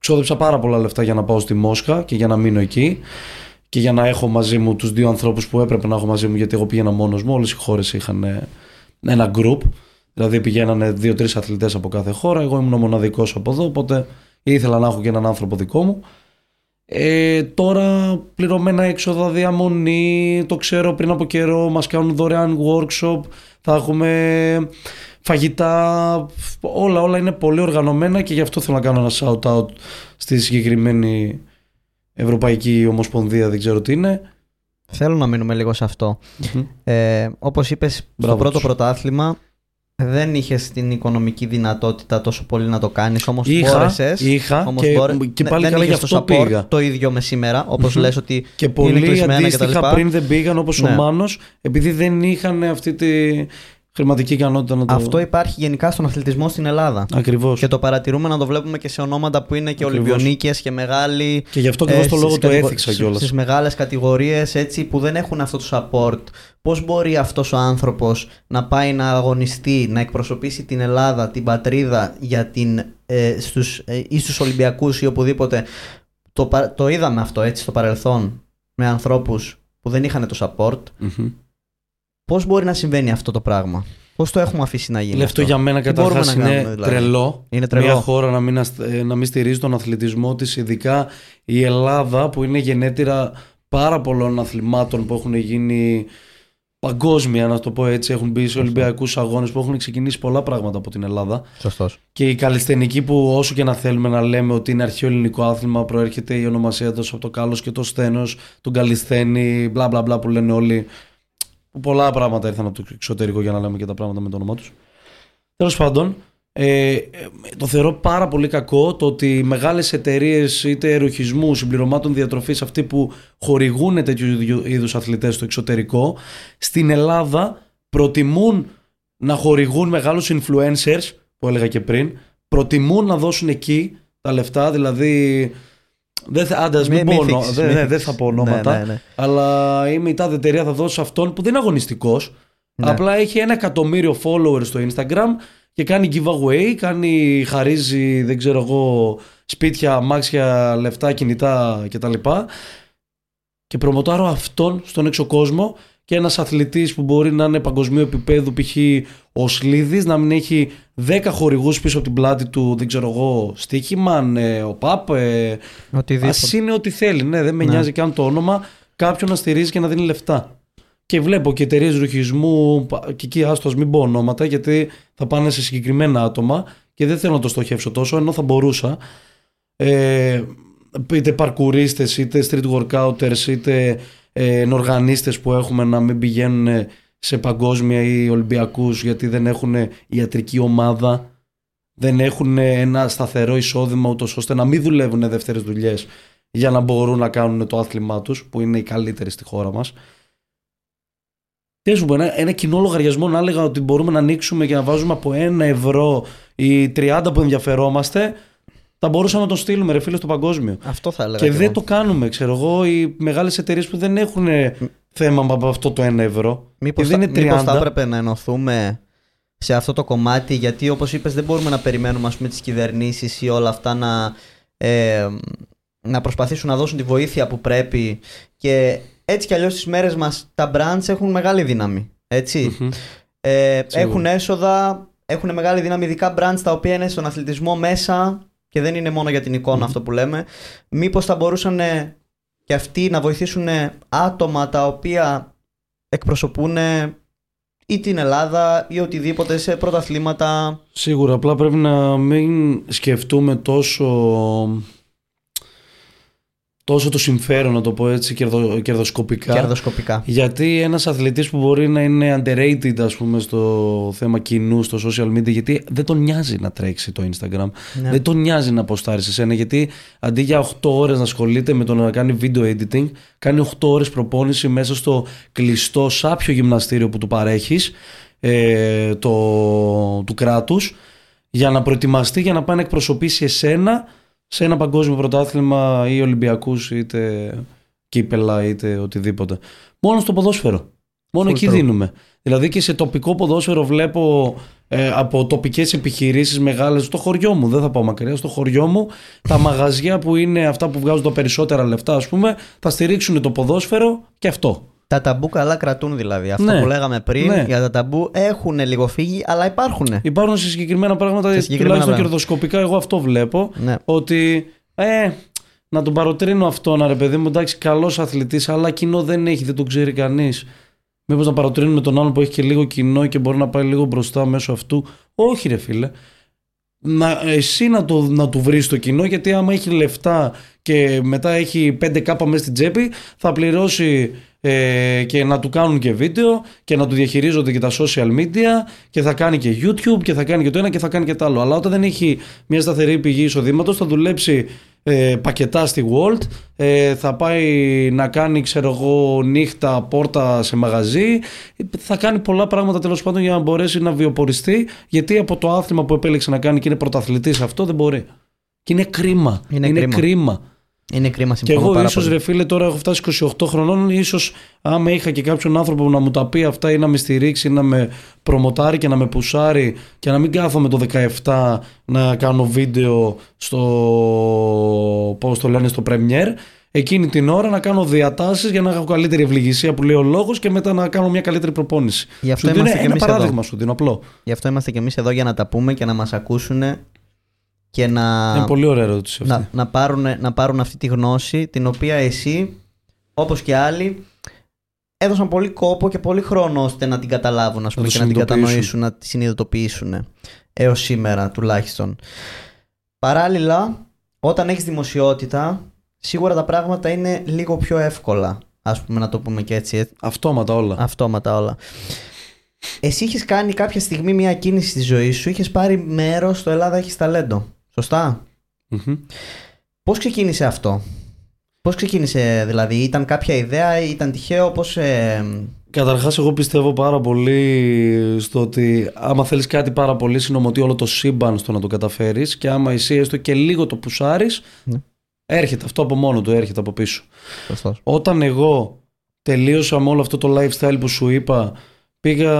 ξόδεψα πάρα πολλά λεφτά για να πάω στη Μόσχα και για να μείνω εκεί και για να έχω μαζί μου τους δύο ανθρώπους που έπρεπε να έχω μαζί μου γιατί εγώ πήγαινα μόνος μου. Όλες οι χώρες είχαν ε, ένα group. Δηλαδή πηγαίνανε δύο-τρεις αθλητές από κάθε χώρα. Εγώ ήμουν ο μοναδικός από εδώ, οπότε ήθελα να έχω και έναν άνθρωπο δικό μου. Ε, τώρα πληρωμένα έξοδα, διαμονή, το ξέρω πριν από καιρό, μας κάνουν δωρεάν workshop, θα έχουμε φαγητά, όλα, όλα είναι πολύ οργανωμένα και γι' αυτό θέλω να κάνω ένα shout out στη συγκεκριμένη Ευρωπαϊκή Ομοσπονδία, δεν ξέρω τι είναι. Θέλω να μείνουμε λίγο σε αυτό. Ε, Όπως είπες, στο Μπράβο πρώτο τους. πρωτάθλημα δεν είχες την οικονομική δυνατότητα τόσο πολύ να το κάνεις. Όμως Είχα, μπόρεσες. είχα όμως και- μπόρε- και Ναι, πάλι δεν καλά είχες γι' το αυτό support πήγα. το ίδιο με σήμερα. Όπως Μμμ. λες ότι Και είναι πολλοί κλεισμένα αντίστοιχα κτλ. πριν δεν πήγαν όπως ο Ναι. Μάνος επειδή δεν είχαν αυτή τη, χρηματική ικανότητα να το. Αυτό υπάρχει γενικά στον αθλητισμό στην Ελλάδα. Ακριβώς. Και το παρατηρούμε να το βλέπουμε και σε ονόματα που είναι και Ολυμπιονίκες και μεγάλοι. Και γι' αυτό ακριβώς το λόγο το έθιξα κιόλας. Στις μεγάλες κατηγορίες έτσι που δεν έχουν αυτό το support. Πώς μπορεί αυτός ο άνθρωπος να πάει να αγωνιστεί, να εκπροσωπήσει την Ελλάδα, την πατρίδα για την, ε, στους, ε, ή στους Ολυμπιακούς ή οπουδήποτε. Το, το είδαμε αυτό έτσι στο παρελθόν με ανθρώπους που δεν είχαν το support. Mm-hmm. Πώς μπορεί να συμβαίνει αυτό το πράγμα, Πώς το έχουμε αφήσει να γίνει. Αυτό, για μένα καταρχάς είναι, κάνουμε, δηλαδή; τρελό. είναι τρελό. Μια χώρα να μην, ε, να μην στηρίζει τον αθλητισμό της, ειδικά η Ελλάδα που είναι γενέτειρα πάρα πολλών αθλημάτων που έχουν γίνει παγκόσμια, να το πω έτσι. Έχουν μπει σε Ολυμπιακούς αγώνες που έχουν ξεκινήσει πολλά πράγματα από την Ελλάδα. Σωστός. Και η καλλιστενική που όσο και να θέλουμε να λέμε ότι είναι αρχαίο ελληνικό άθλημα, προέρχεται η ονομασία του από το κάλο και το στένο, τον καλλισθένη, μπλα μπλα μπλα που λένε όλοι πολλά πράγματα ήρθαν από το εξωτερικό για να λέμε και τα πράγματα με το όνομά τους. Τέλος πάντων, ε, το θεωρώ πάρα πολύ κακό το ότι μεγάλες εταιρείες είτε ερωχισμού, συμπληρωμάτων διατροφής, αυτοί που χορηγούν τέτοιου είδους αθλητές στο εξωτερικό, στην Ελλάδα προτιμούν να χορηγούν μεγάλους influencers, που έλεγα και πριν, προτιμούν να δώσουν εκεί τα λεφτά, δηλαδή δεν θα, άντε, μην, μην, πω, δεν, δεν θα πω ονόματα. Ναι, ναι, ναι. Αλλά η τάδε εταιρεία θα δώσει αυτόν που δεν είναι αγωνιστικός. Ναι. Απλά έχει ένα εκατομμύριο followers στο Instagram και κάνει giveaway, κάνει, χαρίζει, δεν ξέρω εγώ, σπίτια, αμάξια, λεφτά, κινητά κτλ. Και προμοτάρω αυτόν στον έξω κόσμο και ένας αθλητής που μπορεί να είναι παγκοσμίου επίπεδου π.χ. ο Σλίδης να μην έχει 10 χορηγούς πίσω από την πλάτη του δεν ξέρω εγώ στοίχημα, ε, ο ΠΑΠ ε, ας είναι ό,τι θέλει ναι, δεν με ναι. νοιάζει καν το όνομα κάποιον να στηρίζει και να δίνει λεφτά και βλέπω και εταιρείες ρουχισμού και εκεί άστος μην πω ονόματα γιατί θα πάνε σε συγκεκριμένα άτομα και δεν θέλω να το στοχεύσω τόσο ενώ θα μπορούσα ε, είτε παρκουρίστες είτε street workouters είτε ε, οργανίστες που έχουμε να μην πηγαίνουν σε παγκόσμια ή Ολυμπιακούς γιατί δεν έχουν ιατρική ομάδα, δεν έχουν ένα σταθερό εισόδημα ούτως ώστε να μην δουλεύουν δεύτερες δουλειές για να μπορούν να κάνουν το άθλημά τους που είναι οι καλύτεροι στη χώρα μας. Τι σου ένα, ένα κοινό λογαριασμό να έλεγα ότι μπορούμε να ανοίξουμε και να βάζουμε από ένα ευρώ ή 30 που ενδιαφερόμαστε θα μπορούσαμε να το στείλουμε ρε φίλε στο παγκόσμιο. Αυτό θα έλεγα. Και, και δεν το κάνουμε, ξέρω εγώ, οι μεγάλες εταιρείες που δεν έχουν θέμα από αυτό το 1 ευρώ. Μήπως θα, μήπως θα έπρεπε να ενωθούμε σε αυτό το κομμάτι, γιατί όπως είπες, δεν μπορούμε να περιμένουμε τις κυβερνήσεις ή όλα αυτά να, ε, να προσπαθήσουν να δώσουν τη βοήθεια που πρέπει. Και έτσι κι αλλιώς στι μέρες μας τα brands έχουν μεγάλη δύναμη. Έτσι. Mm-hmm. Ε, έχουν έσοδα, έχουν μεγάλη δύναμη, ειδικά brands τα οποία είναι στον αθλητισμό μέσα και δεν είναι μόνο για την εικόνα αυτό που λέμε, μήπως θα μπορούσαν και αυτοί να βοηθήσουν άτομα τα οποία εκπροσωπούν ή την Ελλάδα ή οτιδήποτε σε πρωταθλήματα; Σίγουρα, απλά πρέπει να μην σκεφτούμε τόσο τόσο το συμφέρον, να το πω έτσι, κερδο, κερδοσκοπικά. Κερδοσκοπικά. Γιατί ένας αθλητής που μπορεί να είναι underrated, ας πούμε, στο θέμα κοινού, στο social media, γιατί δεν τον νοιάζει να τρέξει το Instagram. Ναι. Δεν τον νοιάζει να αποστάρει σε σένα, γιατί αντί για 8 ώρες να ασχολείται με το να κάνει video editing, κάνει 8 ώρες προπόνηση μέσα στο κλειστό σάπιο γυμναστήριο που του παρέχεις ε, το, του κράτους για να προετοιμαστεί για να πάει να εκπροσωπήσει εσένα σε ένα παγκόσμιο πρωτάθλημα ή Ολυμπιακούς είτε κύπελα είτε οτιδήποτε. Μόνο στο ποδόσφαιρο. Μόνο εκεί δίνουμε. Δηλαδή και σε τοπικό ποδόσφαιρο βλέπω ε, από τοπικές επιχειρήσεις μεγάλες στο χωριό μου, δεν θα πάω μακριά, στο χωριό μου τα μαγαζιά που είναι αυτά που βγάζουν τα περισσότερα λεφτά ας πούμε θα στηρίξουν το ποδόσφαιρο και αυτό. Τα ταμπού καλά κρατούν δηλαδή. Αυτό ναι. που λέγαμε πριν ναι. για τα ταμπού έχουν λίγο φύγει, αλλά υπάρχουν. Υπάρχουν σε συγκεκριμένα πράγματα, σε συγκεκριμένα τουλάχιστον κερδοσκοπικά. Εγώ αυτό βλέπω. Ναι. Ότι ε, να τον παροτρύνω αυτόν, ρε παιδί μου, εντάξει, καλός αθλητής, αλλά κοινό δεν έχει, δεν τον ξέρει κανείς. Μήπως να παροτρύνουμε τον άλλον που έχει και λίγο κοινό και μπορεί να πάει λίγο μπροστά μέσω αυτού. Όχι, ρε φίλε. Να, εσύ να, το, να του βρεις το κοινό, γιατί άμα έχει λεφτά και μετά έχει 5 κάπα μέσα στην τσέπη, θα πληρώσει ε, και να του κάνουν και βίντεο και να του διαχειρίζονται και τα social media και θα κάνει και YouTube και θα κάνει και το ένα και θα κάνει και το άλλο. Αλλά όταν δεν έχει μια σταθερή πηγή εισοδήματος, θα δουλέψει ε, πακετά στη World, ε, θα πάει να κάνει ξέρω εγώ νύχτα πόρτα σε μαγαζί, θα κάνει πολλά πράγματα τέλος πάντων για να μπορέσει να βιοποριστεί γιατί από το άθλημα που επέλεξε να κάνει και είναι πρωταθλητής αυτό δεν μπορεί. Και είναι κρίμα. Είναι είναι κρίμα. κρίμα. Είναι κρίμα Και συμφωνώ εγώ πάρα ίσως πολύ. ρε φίλε τώρα έχω φτάσει 28 χρονών. ίσως άμα είχα και κάποιον άνθρωπο που να μου τα πει αυτά ή να με στηρίξει, να με προμοτάρει και να με πουσάρει και να μην κάθομαι το 17 να κάνω βίντεο στο. Πώς το λένε, στο Premiere. Εκείνη την ώρα να κάνω διατάσεις για να έχω καλύτερη ευληγησία που λέει ο λόγος και μετά να κάνω μια καλύτερη προπόνηση. Γι' αυτό σου δίνω είμαστε κι ένα εμείς παράδειγμα, εδώ. σου δίνω απλό. Γι' αυτό είμαστε και εμείς εδώ για να τα πούμε και να μας ακούσουν και να, Είναι πολύ ωραία ερώτηση αυτή. να, να, πάρουν, να πάρουν αυτή τη γνώση την οποία εσύ όπως και άλλοι έδωσαν πολύ κόπο και πολύ χρόνο ώστε να την καταλάβουν ας πούμε, το και να την συνειδητοποιήσουν. κατανοήσουν, να τη συνειδητοποιήσουν έως σήμερα τουλάχιστον. Παράλληλα, όταν έχεις δημοσιότητα, σίγουρα τα πράγματα είναι λίγο πιο εύκολα, ας πούμε να το πούμε και έτσι, ε, Αυτόματα όλα. αυτόματα όλα. Εσύ είχες κάνει κάποια στιγμή μια κίνηση στη ζωή σου, είχες πάρει μέρος στο Ελλάδα έχεις ταλέντο. Σωστά. Μμμ. Πώς ξεκίνησε αυτό; Πώς ξεκίνησε δηλαδή, ήταν κάποια ιδέα, ήταν τυχαίο, πώς... Ε, Καταρχάς εγώ πιστεύω πάρα πολύ στο ότι άμα θέλεις κάτι πάρα πολύ συνομωτεί όλο το σύμπαν στο να το καταφέρεις και άμα εσύ έστω και λίγο το πουσάρεις Ναι. έρχεται αυτό από μόνο του, έρχεται από πίσω. σωστός. Όταν εγώ τελείωσα με όλο αυτό το lifestyle που σου είπα πήγα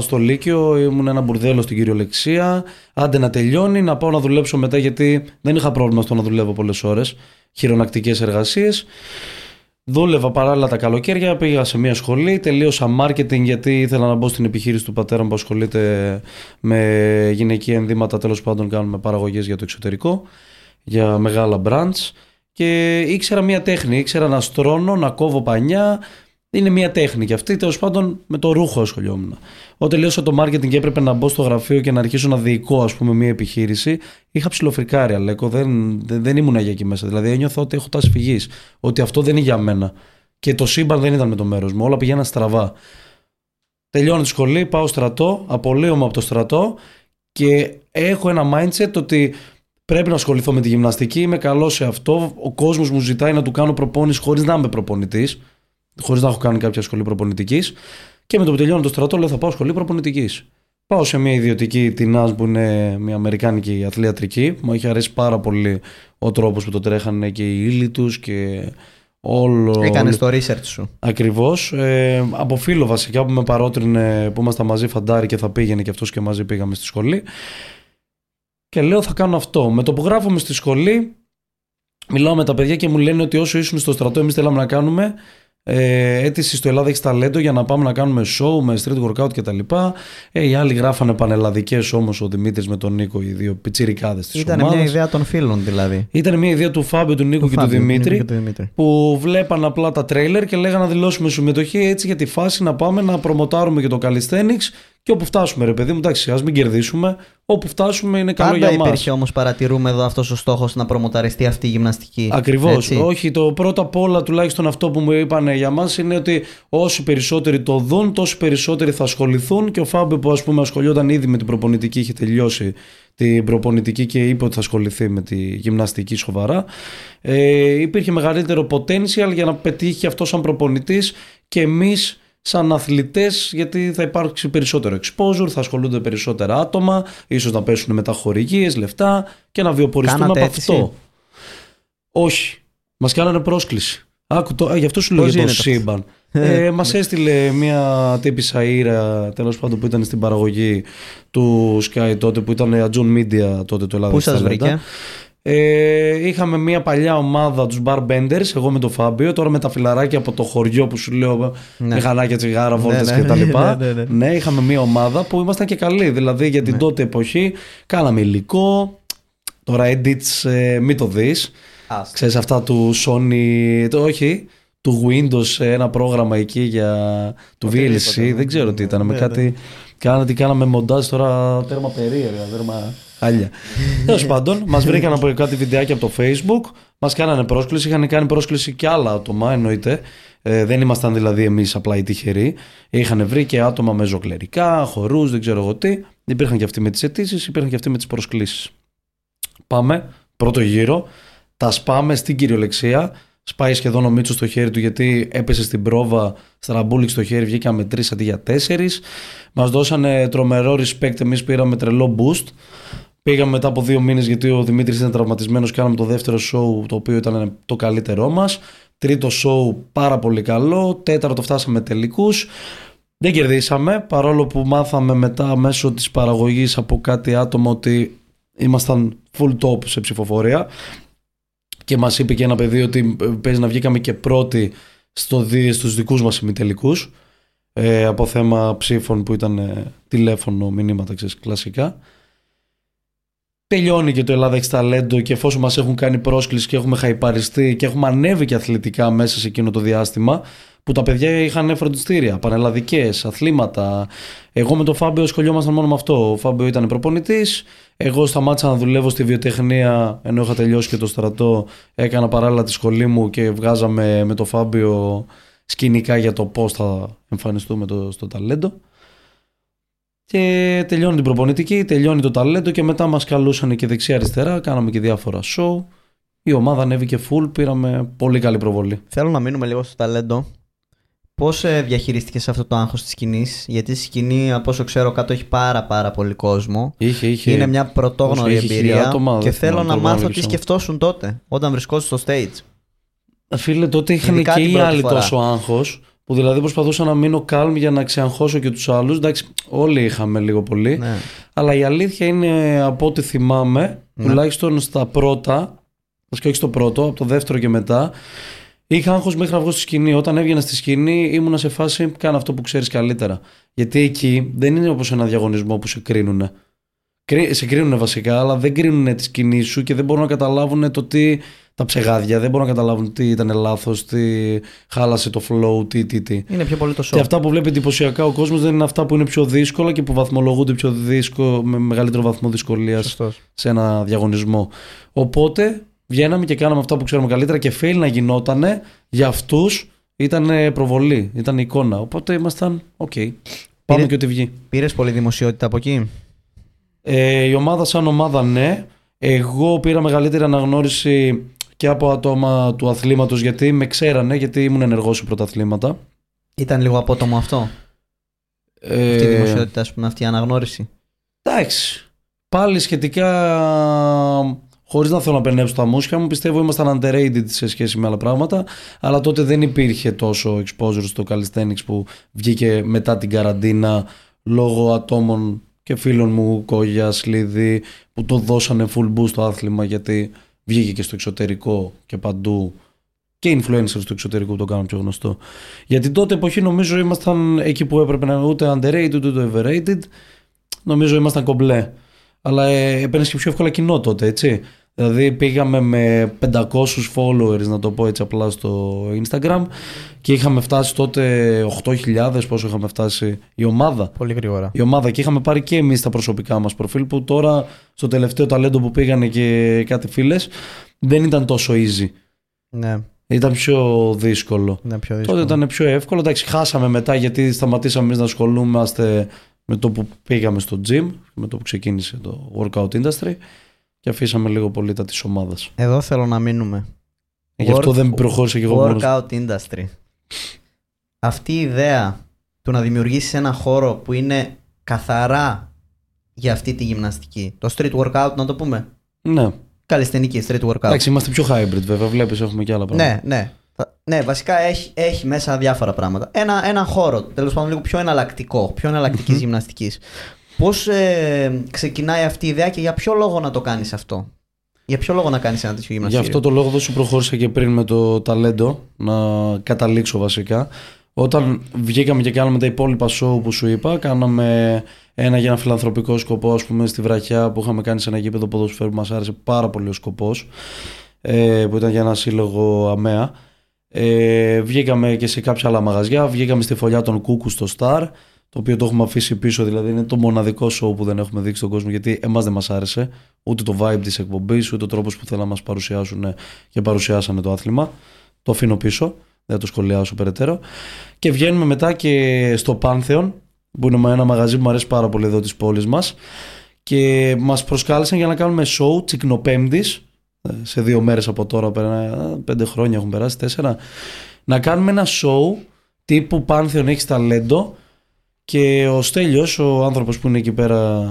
στο Λύκειο, ήμουν ένα μπουρδέλο στην κυριολεξία. Άντε να τελειώνει, να πάω να δουλέψω μετά γιατί δεν είχα πρόβλημα στο να δουλεύω πολλές ώρες. Χειρονακτικές εργασίες. Δούλευα παράλληλα τα καλοκαίρια, πήγα σε μια σχολή, τελείωσα marketing γιατί ήθελα να μπω στην επιχείρηση του πατέρα μου που ασχολείται με γυναικεία ενδύματα, τέλος πάντων κάνουμε παραγωγές για το εξωτερικό, για μεγάλα brands. Και ήξερα μια τέχνη, ήξερα να στρώνω, να κόβω πανιά, είναι μια τέχνη και αυτή τέλος πάντων με το ρούχο ασχολιόμουν. Όταν τελείωσα το marketing και έπρεπε να μπω στο γραφείο και να αρχίσω να διοικώ ας πούμε μια επιχείρηση, είχα ψηλοφρικάρει Αλέκο, δεν, δεν, δεν ήμουν για εκεί μέσα. Δηλαδή ένιωθα ότι έχω τάση φυγής, ότι αυτό δεν είναι για μένα. Και το σύμπαν δεν ήταν με το μέρος μου, όλα πηγαίναν στραβά. Τελειώνω τη σχολή, πάω στρατό, απολύομαι από το στρατό και έχω ένα mindset ότι πρέπει να ασχοληθώ με τη γυμναστική, είμαι καλό σε αυτό. Ο κόσμος μου ζητάει να του κάνω προπόνηση χωρίς να είμαι προπονητής, χωρίς να έχω κάνει κάποια σχολή προπονητικής. Και με το που τελειώνω το στρατό, λέω θα πάω σχολή προπονητικής. Πάω σε μια ιδιωτική, την ΑΣ που είναι μια αμερικάνικη αθλιατρική. Μου έχει αρέσει πάρα πολύ ο τρόπος που το τρέχανε και οι ύλοι τους και όλο. Έκανες το research σου. Ακριβώς. Ε, από φίλο βασικά που με παρότρινε που ήμασταν μαζί φαντάρι και θα πήγαινε και αυτός και μαζί πήγαμε στη σχολή. Και λέω θα κάνω αυτό. Με το που γράφομαι στη σχολή, μιλάω με τα παιδιά και μου λένε ότι όσο ήσουν στο στρατό, εμείς θέλαμε να κάνουμε ε, αίτηση στο Ελλάδα έχεις ταλέντο για να πάμε να κάνουμε show με street workout κτλ. Ε, οι άλλοι γράφανε πανελλαδικές όμως ο Δημήτρης με τον Νίκο, οι δύο πιτσιρικάδες της Ήταν ομάδας. μια ιδέα των φίλων δηλαδή. Ήταν μια ιδέα του Φάμπιο, του Νίκου και του Φάβιο, Δημήτρη και του Δημήτρη. που βλέπαν απλά τα τρέιλερ και λέγανε να δηλώσουμε συμμετοχή έτσι για τη φάση να πάμε να προμοτάρουμε και το calisthenics και όπου φτάσουμε ρε παιδί μου, εντάξει ας μην κερδίσουμε, όπου φτάσουμε είναι καλό Πάντα για μας. υπήρχε όμως, παρατηρούμε εδώ αυτός ο στόχος να προμοταριστεί αυτή η γυμναστική. Ακριβώς, Έτσι. όχι το πρώτο απ' όλα τουλάχιστον αυτό που μου είπαν για μας είναι ότι όσοι περισσότεροι το δουν τόσο περισσότεροι θα ασχοληθούν και ο Φάμπιο που ας πούμε ασχολιόταν ήδη με την προπονητική είχε τελειώσει την προπονητική και είπε ότι θα ασχοληθεί με τη γυμναστική σοβαρά ε, υπήρχε μεγαλύτερο potential για να πετύχει αυτό σαν προπονητής και εμείς σαν αθλητές γιατί θα υπάρξει περισσότερο exposure, θα ασχολούνται περισσότερα άτομα, ίσως να πέσουν μετά χορηγίες, λεφτά και να βιοποριστούμε Κάνατε από αίτηση; αυτό. Όχι. Μας κάνανε πρόσκληση. Άκου το, α, γι' αυτό σου Πώς λέω για το γίνεται αυτό; σύμπαν. ε, Μας έστειλε μια τύπησα ήρα τέλος πάντων που ήταν στην παραγωγή του Sky τότε που ήταν Ατζون Media τότε το Ελλάδα. Πού στα σας Ταλέντα. βρήκε; Ε, είχαμε μια παλιά ομάδα τους Barbenders, εγώ με τον Φάμπιο, τώρα με τα φιλαράκια από το χωριό που σου λέω Ναι. μηχανάκια, τσιγάρα, βόλτες ναι, κτλ. ναι, ναι, ναι. ναι, είχαμε μια ομάδα που ήμασταν και καλοί. Δηλαδή για την Ναι. τότε εποχή κάναμε υλικό. Τώρα edits, ε, μην το δεις. Άστα. Ξέρεις αυτά του Sony, το όχι, του Windows ε, ένα πρόγραμμα εκεί για του VLC, Οτιδήποτε, δεν ξέρω τι ήταν, με ναι, κάτι, κάνανε, τι κάναμε μοντάζ τώρα τέρμα περίεργα, τέρμα χάλια. Τέλος πάντων, μας βρήκαν από κάτι βιντεάκι από το Facebook, μας κάνανε πρόσκληση, είχαν κάνει πρόσκληση και άλλα άτομα εννοείται, ε, δεν ήμασταν δηλαδή εμείς απλά οι τυχεροί, είχαν βρει και άτομα με ζωκλερικά, χορούς, δεν ξέρω εγώ τι, υπήρχαν και αυτοί με τις αιτήσεις, υπήρχαν και αυτοί με τις προσκλήσεις. Πάμε, πρώτο γύρο, Τα σπάμε στην κυριολεξία. Σπάει σχεδόν ο Μίτσος στο χέρι του γιατί έπεσε στην πρόβα, στραμπούληξε στο χέρι, βγήκαμε τρει αντί για τέσσερις. Μας δώσανε τρομερό respect. Εμείς πήραμε τρελό boost. Πήγαμε μετά από δύο μήνες γιατί ο Δημήτρης ήταν τραυματισμένος. Κάναμε το δεύτερο show, το οποίο ήταν το καλύτερό μας. Τρίτο show πάρα πολύ καλό. Τέταρτο φτάσαμε τελικούς. Δεν κερδίσαμε, παρόλο που μάθαμε μετά μέσω της παραγωγής από κάτι άτομο ότι ήμασταν full top σε ψηφοφορία και μας είπε και ένα παιδί ότι παίζει να βγήκαμε και πρώτοι στο, στους δικούς μας ημιτελικούς ε, από θέμα ψήφων που ήταν ε, τηλέφωνο, μηνύματα, ξέρεις, κλασικά. Τελειώνει και το Ελλάδα έχει ταλέντο και εφόσον μας έχουν κάνει πρόσκληση και έχουμε χαϊπαριστεί και έχουμε ανέβει και αθλητικά μέσα σε εκείνο το διάστημα που τα παιδιά είχαν φροντιστήρια, πανελλαδικές, αθλήματα. Εγώ με τον Φάμπιο σχολιόμασταν μόνο με αυτό. Ο Φάμπιο ήταν προπονητής. Εγώ σταμάτησα να δουλεύω στη βιοτεχνία ενώ είχα τελειώσει και το στρατό. Έκανα παράλληλα τη σχολή μου και βγάζαμε με τον Φάμπιο σκηνικά για το πώς θα εμφανιστούμε το, στο ταλέντο. Και τελειώνει την προπονητική, τελειώνει το ταλέντο και μετά μας καλούσαν και δεξιά-αριστερά, κάναμε και διάφορα show. Η ομάδα ανέβηκε full, πήραμε πολύ καλή προβολή. Θέλω να μείνουμε λίγο στο ταλέντο. Πώς ε, διαχειρίστηκε αυτό το άγχος της σκηνής, Γιατί η σκηνή, από όσο ξέρω, κάτω έχει πάρα πάρα πολύ κόσμο. Είχε, είχε. Είναι μια πρωτόγνωρη εμπειρία. και θέλω να μάθω τι σκεφτόσουν τότε, όταν βρισκόσουν στο stage. Φίλε, τότε είχαν και οι άλλοι τόσο άγχος, που δηλαδή προσπαθούσα να μείνω calm για να ξεαγχώσω και τους άλλους. Εντάξει, όλοι είχαμε λίγο πολύ. Ναι. Αλλά η αλήθεια είναι, από ό,τι θυμάμαι, ναι. τουλάχιστον στα πρώτα, και όχι στο πρώτο, από το δεύτερο και μετά, Είχα άγχος μέχρι να βγω στη σκηνή. Όταν έβγαινα στη σκηνή, ήμουνα σε φάση κάνω αυτό που ξέρεις καλύτερα. Γιατί εκεί δεν είναι όπως ένα διαγωνισμό που σε κρίνουν. Σε κρίνουν βασικά, αλλά δεν κρίνουν τη σκηνή σου και δεν μπορούν να καταλάβουν το τι. Τα ψεγάδια δεν μπορούν να καταλάβουν τι ήταν λάθος, τι χάλασε το flow, τι, τι, τι. Είναι πιο πολύ το show. Και αυτά που βλέπει εντυπωσιακά ο κόσμος δεν είναι αυτά που είναι πιο δύσκολα και που βαθμολογούνται πιο δύσκολο, με μεγαλύτερο βαθμό δυσκολίας σε ένα διαγωνισμό. Οπότε βγαίναμε και κάναμε αυτά που ξέρουμε καλύτερα και fail να γινότανε για αυτούς ήταν προβολή, ήταν εικόνα. Οπότε ήμασταν, OK, okay, πάμε και ό,τι βγει. Πήρες πολύ δημοσιότητα από εκεί; Ε, η ομάδα σαν ομάδα ναι. Εγώ πήρα μεγαλύτερη αναγνώριση και από άτομα του αθλήματος γιατί με ξέρανε, γιατί ήμουν ενεργός σε πρωταθλήματα. Ήταν λίγο απότομο αυτό; Ε... Αυτή η δημοσιότητα, ας πούμε, αυτή η αναγνώριση; Εντάξει. Πάλι σχετικά Χωρίς να θέλω να περνέψω τα μουσια μου, πιστεύω ήμασταν underrated σε σχέση με άλλα πράγματα. Αλλά τότε δεν υπήρχε τόσο exposure στο calisthenics που βγήκε μετά την καραντίνα λόγω ατόμων και φίλων μου, Κόγια, Σλίδη, που το δώσανε full boost στο άθλημα γιατί βγήκε και στο εξωτερικό και παντού και influencers στο εξωτερικό που το κάνουν πιο γνωστό. Γιατί τότε εποχή νομίζω ήμασταν εκεί που έπρεπε να είναι ούτε underrated ούτε overrated. Νομίζω ήμασταν κομπλέ. Αλλά ε, έπαιρνες και πιο εύκολα κοινό τότε, έτσι. Δηλαδή πήγαμε με 500 followers, να το πω έτσι απλά στο Instagram και είχαμε φτάσει τότε 8.000, πόσο είχαμε φτάσει η ομάδα. Πολύ γρήγορα. Η ομάδα και είχαμε πάρει και εμείς τα προσωπικά μας προφίλ που τώρα στο τελευταίο ταλέντο που πήγανε και κάτι φίλες δεν ήταν τόσο easy. Ναι. Ήταν πιο δύσκολο. Ναι, πιο δύσκολο. Τότε ήταν πιο εύκολο. Εντάξει, χάσαμε μετά γιατί σταματήσαμε εμείς να ασχολούμαστε με το που πήγαμε στο gym, με το που ξεκίνησε το workout industry και αφήσαμε λίγο πολύ τα της ομάδας. Εδώ θέλω να μείνουμε. Ε, γι' αυτό δεν προχώρησε και εγώ μόνος. Workout industry. Αυτή η ιδέα του να δημιουργήσεις ένα χώρο που είναι καθαρά για αυτή τη γυμναστική. Το street workout να το πούμε. Ναι. Καλλιστενική street workout. Εντάξει, είμαστε πιο hybrid βέβαια. Βλέπεις έχουμε και άλλα πράγματα. Ναι, ναι. Ναι, βασικά έχει, έχει μέσα διάφορα πράγματα. Ένα, ένα χώρο, τέλος πάντων, λίγο πιο εναλλακτικό, πιο εναλλακτικής mm-hmm. γυμναστικής. Πώς ε, ξεκινάει αυτή η ιδέα και για ποιο λόγο να το κάνεις αυτό; Για ποιο λόγο να κάνεις ένα τέτοιο γυμναστήριο; Για αυτό το λόγο δεν σου προχώρησα και πριν με το ταλέντο, να καταλήξω βασικά. Όταν βγήκαμε και κάναμε τα υπόλοιπα show που σου είπα, κάναμε ένα για ένα φιλανθρωπικό σκοπό, ας πούμε, στη βραχιά που είχαμε κάνει σε ένα γήπεδο ποδοσφαίρου που μας άρεσε πάρα πολύ ο σκοπός, ε, που ήταν για ένα σύλλογο ΑΜΕΑ. Ε, βγήκαμε και σε κάποια άλλα μαγαζιά, βγήκαμε στη φωλιά των Κούκου στο Star το οποίο το έχουμε αφήσει πίσω, δηλαδή είναι το μοναδικό show που δεν έχουμε δείξει στον κόσμο γιατί εμάς δεν μας άρεσε ούτε το vibe της εκπομπής, ούτε ο τρόπος που θέλουν να μας παρουσιάσουν και παρουσιάσανε το άθλημα. Το αφήνω πίσω, δεν θα το σχολιάσω περαιτέρω. Και βγαίνουμε μετά και στο Pantheon, που είναι ένα μαγαζί που μου αρέσει πάρα πολύ εδώ της πόλης μας και μας προσκάλεσαν για να κάνουμε show τσικνοπέμπτης ε, σε δύο μέρες από τώρα, πέρα, πέντε χρόνια έχουν περάσει, τέσσερα, να κάνουμε ένα show τύπου Πάνθεον έχεις ταλέντο και ο Στέλιος, ο άνθρωπος που είναι εκεί πέρα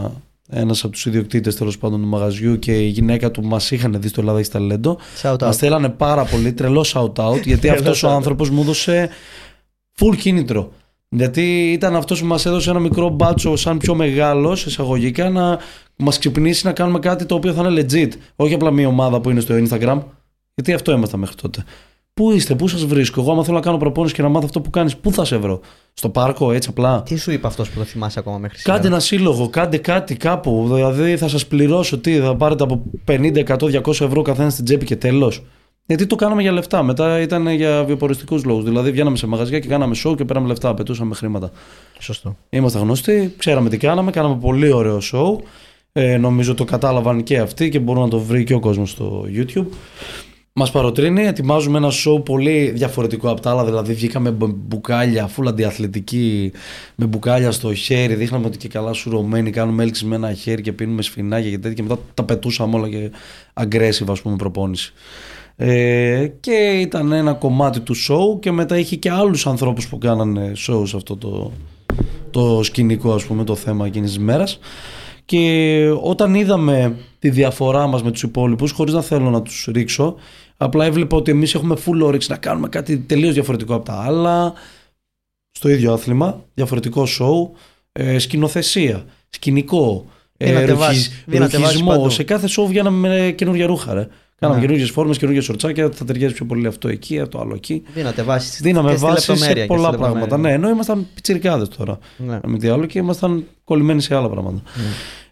ένας από τους ιδιοκτήτες τέλος πάντων του μαγαζιού και η γυναίκα του μας είχαν δει στο Ελλάδα έχει ταλέντο. Μας θέλανε πάρα πολύ, τρελό shout out, γιατί αυτός ο άνθρωπος μου έδωσε full κίνητρο. Γιατί ήταν αυτός που μας έδωσε ένα μικρό μπάτσο, σαν πιο μεγάλο, εισαγωγικά, να μας ξυπνήσει να κάνουμε κάτι το οποίο θα είναι legit. Όχι απλά μια ομάδα που είναι στο Instagram. Γιατί αυτό ήμασταν μέχρι τότε. Πού είστε, πού σας βρίσκω; Εγώ, άμα θέλω να κάνω προπόνηση και να μάθω αυτό που κάνεις, πού θα σε βρω; Στο πάρκο, έτσι απλά; Τι σου είπε αυτός που το θυμάσαι ακόμα μέχρι σήμερα; Κάντε ένα σύλλογο, κάντε κάτι κάπου. Δηλαδή θα σας πληρώσω τι, θα πάρετε από 50, 100, 200 ευρώ καθένας στην τσέπη και τέλος. Γιατί το κάναμε για λεφτά. Μετά ήταν για βιοποριστικούς λόγους. Δηλαδή βγαίναμε σε μαγαζιά και κάναμε show και πέραμε λεφτά, πετούσαμε χρήματα. Σωστό. Είμαστε γνωστοί, ξέραμε τι κάναμε, κάναμε πολύ ωραίο show. Ε, νομίζω το κατάλαβαν και αυτοί και μπορούν να το βρει και ο κόσμος στο YouTube. Μας παροτρύνει, ετοιμάζουμε ένα show πολύ διαφορετικό από τα άλλα. Δηλαδή, βγήκαμε με μπουκάλια, φούλα αντιαθλητική, με μπουκάλια στο χέρι. Δείχναμε ότι και καλά σουρωμένοι, κάνουμε έλξη με ένα χέρι και πίνουμε σφινάκια και τέτοια. Και μετά τα πετούσαμε όλα και aggressive, ας πούμε, προπόνηση. Ε, και ήταν ένα κομμάτι του show και μετά είχε και άλλους ανθρώπους που κάνανε show σε αυτό το, το σκηνικό ας πούμε το θέμα εκείνης της μέρας και όταν είδαμε τη διαφορά μας με τους υπόλοιπους χωρίς να θέλω να τους ρίξω απλά έβλεπα ότι εμείς έχουμε full όρεξη να κάνουμε κάτι τελείως διαφορετικό από τα άλλα στο ίδιο άθλημα, διαφορετικό show, ε, σκηνοθεσία, σκηνικό, ε, ρουχισμό. Σε κάθε show βγαίναμε με καινούργια ρούχα. Ρε. Κάναμε ναι. καινούργιες φόρμες, καινούργια σορτσάκια. Θα ταιριάζει πιο πολύ αυτό εκεί, το άλλο εκεί. Δίνατε βάση. Δίναμε βάση σε πολλά πράγματα. Ναι, ενώ ήμασταν πιτσιρικάδες τώρα. Ναι. Με τι άλλο και ήμασταν κολλημένοι σε άλλα πράγματα. Ναι.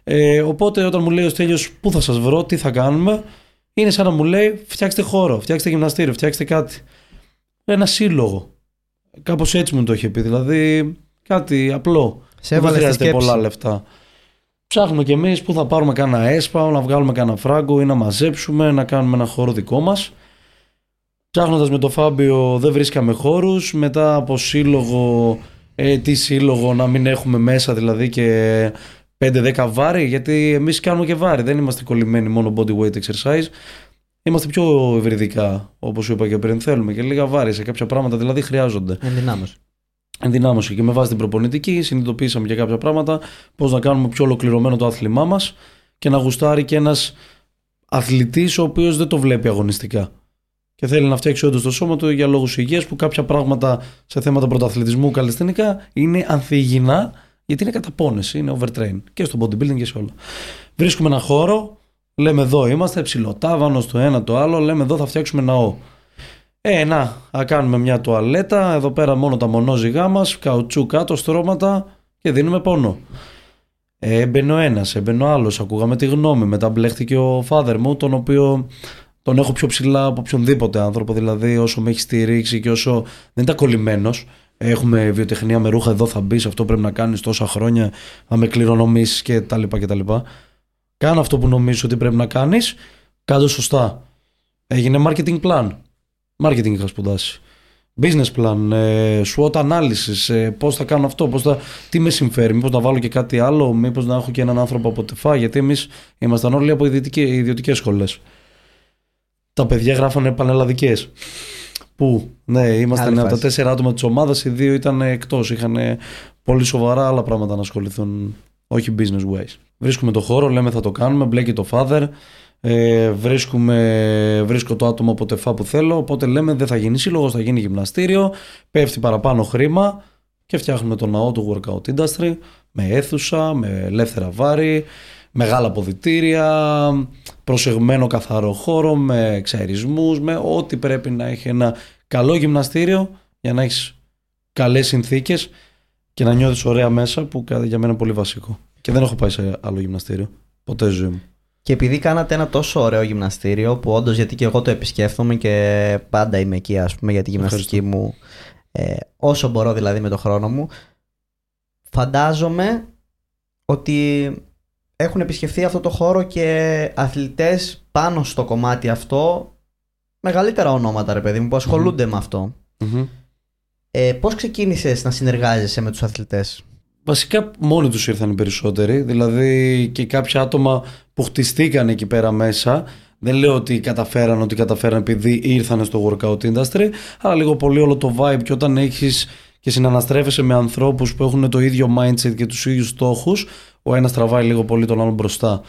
Ε, οπότε όταν μου λέει ο Στέλιος, πού θα σας βρω, τι θα κάνουμε, είναι σαν να μου λέει φτιάξτε χώρο, φτιάξτε γυμναστήριο, φτιάξτε κάτι. Ένα σύλλογο. Κάπως έτσι μου το είχε πει. Δηλαδή κάτι απλό. Σε Δεν χρειάζεται πολλά λεφτά. Ψάχνουμε κι εμείς που θα πάρουμε κάνα έσπα, να βγάλουμε κάνα φράγκο ή να μαζέψουμε, να κάνουμε ένα χώρο δικό μας. Ψάχνοντας με το Φάμπιο δεν βρίσκαμε χώρους. Μετά από σύλλογο, ε, τι σύλλογο να μην έχουμε μέσα δηλαδή και 5-10 βάρη, γιατί εμείς κάνουμε και βάρη. Δεν είμαστε κολλημένοι μόνο body weight exercise. Είμαστε πιο ευρυδικά, όπως είπα και πριν. Θέλουμε και λίγα βάρη σε κάποια πράγματα, δηλαδή χρειάζονται. Ενδυνάμωση ενδυνάμωση και με βάση την προπονητική συνειδητοποίησαμε και κάποια πράγματα πώς να κάνουμε πιο ολοκληρωμένο το άθλημά μας και να γουστάρει και ένας αθλητής ο οποίος δεν το βλέπει αγωνιστικά και θέλει να φτιάξει όντως το σώμα του για λόγους υγείας που κάποια πράγματα σε θέματα πρωταθλητισμού καλλιστενικά είναι ανθυγινά γιατί είναι καταπώνεση, είναι overtrain και στο bodybuilding και σε όλα. Βρίσκουμε ένα χώρο, λέμε εδώ είμαστε, ψηλοτάβανο το ένα το άλλο, λέμε εδώ θα φτιάξουμε ναό. Ε, να, θα κάνουμε μια τουαλέτα, εδώ πέρα μόνο τα μονόζυγά μας, καουτσού κάτω, στρώματα και δίνουμε πόνο. Ε, έμπαινε ο ένας, έμπαινε ο άλλος, ακούγαμε τη γνώμη, μετά μπλέχτηκε ο φάδερ μου, τον οποίο τον έχω πιο ψηλά από οποιονδήποτε άνθρωπο, δηλαδή όσο με έχει στηρίξει και όσο δεν ήταν κολλημένος. Έχουμε βιοτεχνία με ρούχα, εδώ θα μπεις, αυτό πρέπει να κάνεις τόσα χρόνια, θα με κληρονομήσεις και τα λοιπά και τα λοιπά. Κάνω αυτό που νομίζω ότι πρέπει να κάνεις, κάτω σωστά. Έγινε marketing plan. Marketing είχα σπουδάσει. Business plan, ε, SWOT analysis, ε, πώς θα κάνω αυτό, πώς θα, τι με συμφέρει, μήπως να βάλω και κάτι άλλο, μήπως να έχω και έναν άνθρωπο από τεφά, γιατί εμείς ήμασταν όλοι από ιδιωτικές σχολές. Τα παιδιά γράφανε πανελλαδικές. Πού, ναι, ήμασταν από τα τέσσερα άτομα της ομάδας, οι δύο ήταν εκτός, είχαν πολύ σοβαρά άλλα πράγματα να ασχοληθούν, όχι business ways. Βρίσκουμε το χώρο, λέμε θα το κάνουμε, μπλέκει το father, ε, βρίσκουμε, βρίσκω το άτομο από τεφά που θέλω, οπότε λέμε δεν θα γίνει σύλλογος, θα γίνει γυμναστήριο, πέφτει παραπάνω χρήμα και φτιάχνουμε το ναό του workout industry με αίθουσα, με ελεύθερα βάρη, μεγάλα ποδητήρια, προσεγμένο καθαρό χώρο, με εξαερισμούς, με ό,τι πρέπει να έχει ένα καλό γυμναστήριο για να έχεις καλές συνθήκες και να νιώθεις ωραία μέσα που για μένα είναι πολύ βασικό. Και δεν έχω πάει σε άλλο γυμναστήριο, ποτέ ζωή μου. Και επειδή κάνατε ένα τόσο ωραίο γυμναστήριο που όντως γιατί και εγώ το επισκέφτομαι και πάντα είμαι εκεί ας πούμε για τη γυμναστική μου ε, όσο μπορώ δηλαδή με το χρόνο μου φαντάζομαι ότι έχουν επισκεφθεί αυτό το χώρο και αθλητές πάνω στο κομμάτι αυτό μεγαλύτερα ονόματα ρε παιδί μου που ασχολουνται με αυτό. mm Ε, πώς ξεκίνησες να συνεργάζεσαι με τους αθλητές; Βασικά μόνοι τους ήρθαν οι περισσότεροι, δηλαδή και κάποια άτομα που χτιστήκαν εκεί πέρα μέσα, Δεν λέω ότι καταφέραν ότι καταφέραν επειδή ήρθαν στο workout industry, αλλά λίγο πολύ όλο το vibe και όταν έχεις και συναναστρέφεσαι με ανθρώπους που έχουν το ίδιο mindset και τους ίδιους στόχους, ο ένας τραβάει λίγο πολύ τον άλλον μπροστά.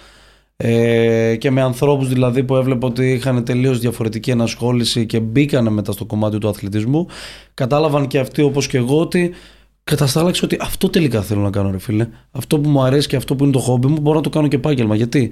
Ε, και με ανθρώπους δηλαδή που έβλεπα ότι είχαν τελείως διαφορετική ενασχόληση και μπήκανε μετά στο κομμάτι του αθλητισμού, κατάλαβαν και αυτοί όπως και εγώ ότι καταστάλαξε ότι αυτό τελικά θέλω να κάνω ρε φίλε. Αυτό που μου αρέσει και αυτό που είναι το χόμπι μου μπορώ να το κάνω και επάγγελμα. Γιατί;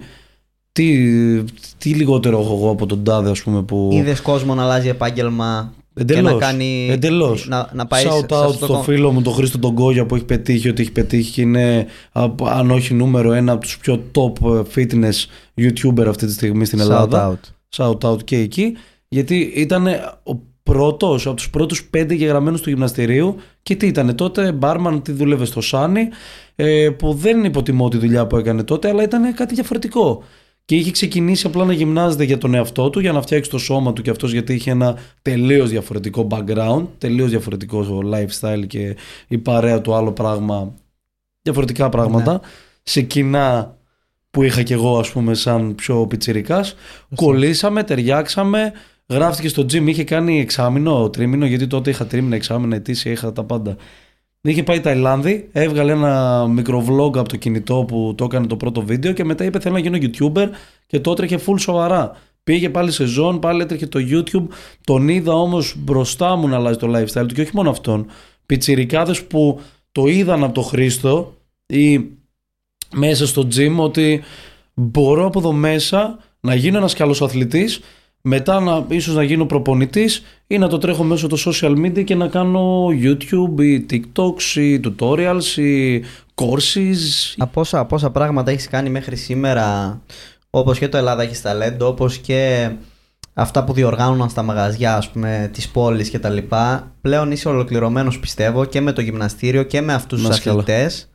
Τι, τι λιγότερο έχω εγώ από τον τάδε ας πούμε που... Είδες κόσμο να αλλάζει επάγγελμα Εντελώς. και να κάνει. Εντελώς. Να, να πάει Shout σε, σε out αυτό στο το... φίλο μου τον Χρήστο τον Κόγια που έχει πετύχει ό,τι έχει πετύχει και είναι α, αν όχι νούμερο ένα από τους πιο top ε, fitness YouTuber αυτή τη στιγμή στην Shout Ελλάδα. out. Shout out και εκεί. Γιατί ήταν ο πρώτος από τους πρώτους πέντε γεγραμμένους του γυμναστηρίου και τι ήταν τότε, μπάρμαν, τι δούλευε στο Σάνι ε, που δεν υποτιμώ τη δουλειά που έκανε τότε αλλά ήταν κάτι διαφορετικό. Και είχε ξεκινήσει απλά να γυμνάζεται για τον εαυτό του, για να φτιάξει το σώμα του και αυτός γιατί είχε ένα τελείως διαφορετικό background, τελείως διαφορετικό lifestyle και η παρέα του άλλο πράγμα, διαφορετικά πράγματα, Ναι. σε κοινά που είχα κι εγώ ας πούμε σαν πιο πιτσιρικάς, κολλήσαμε, ταιριάξαμε, γράφτηκε στο gym, είχε κάνει εξάμηνο, τρίμηνο, γιατί τότε είχα τρίμηνα, εξάμηνα, ετήσια, είχα τα πάντα. Είχε πάει Ταϊλάνδη, έβγαλε ένα μικροβlog από το κινητό που το έκανε το πρώτο βίντεο και μετά είπε θέλω να γίνω YouTuber και το έτρεχε full σοβαρά. Πήγε πάλι σε ζών, πάλι έτρεχε το YouTube. Τον είδα όμως μπροστά μου να αλλάζει το lifestyle του και όχι μόνο αυτόν. Πιτσιρικάδες που το είδαν από το Χρήστο ή μέσα στο gym ότι μπορώ από εδώ μέσα να γίνω ένας καλός αθλητής μετά να, ίσως να γίνω προπονητής ή να το τρέχω μέσω το social media και να κάνω YouTube ή TikToks ή tutorials ή courses. Από πόσα, από πόσα πράγματα έχεις κάνει μέχρι σήμερα όπως και το Ελλάδα έχεις ταλέντο όπως και αυτά που διοργάνωναν στα μαγαζιά ας πούμε της πόλης και τα λοιπά πλέον είσαι ολοκληρωμένος πιστεύω και με το γυμναστήριο και με αυτούς Να τους είσαι καλά. αθλητές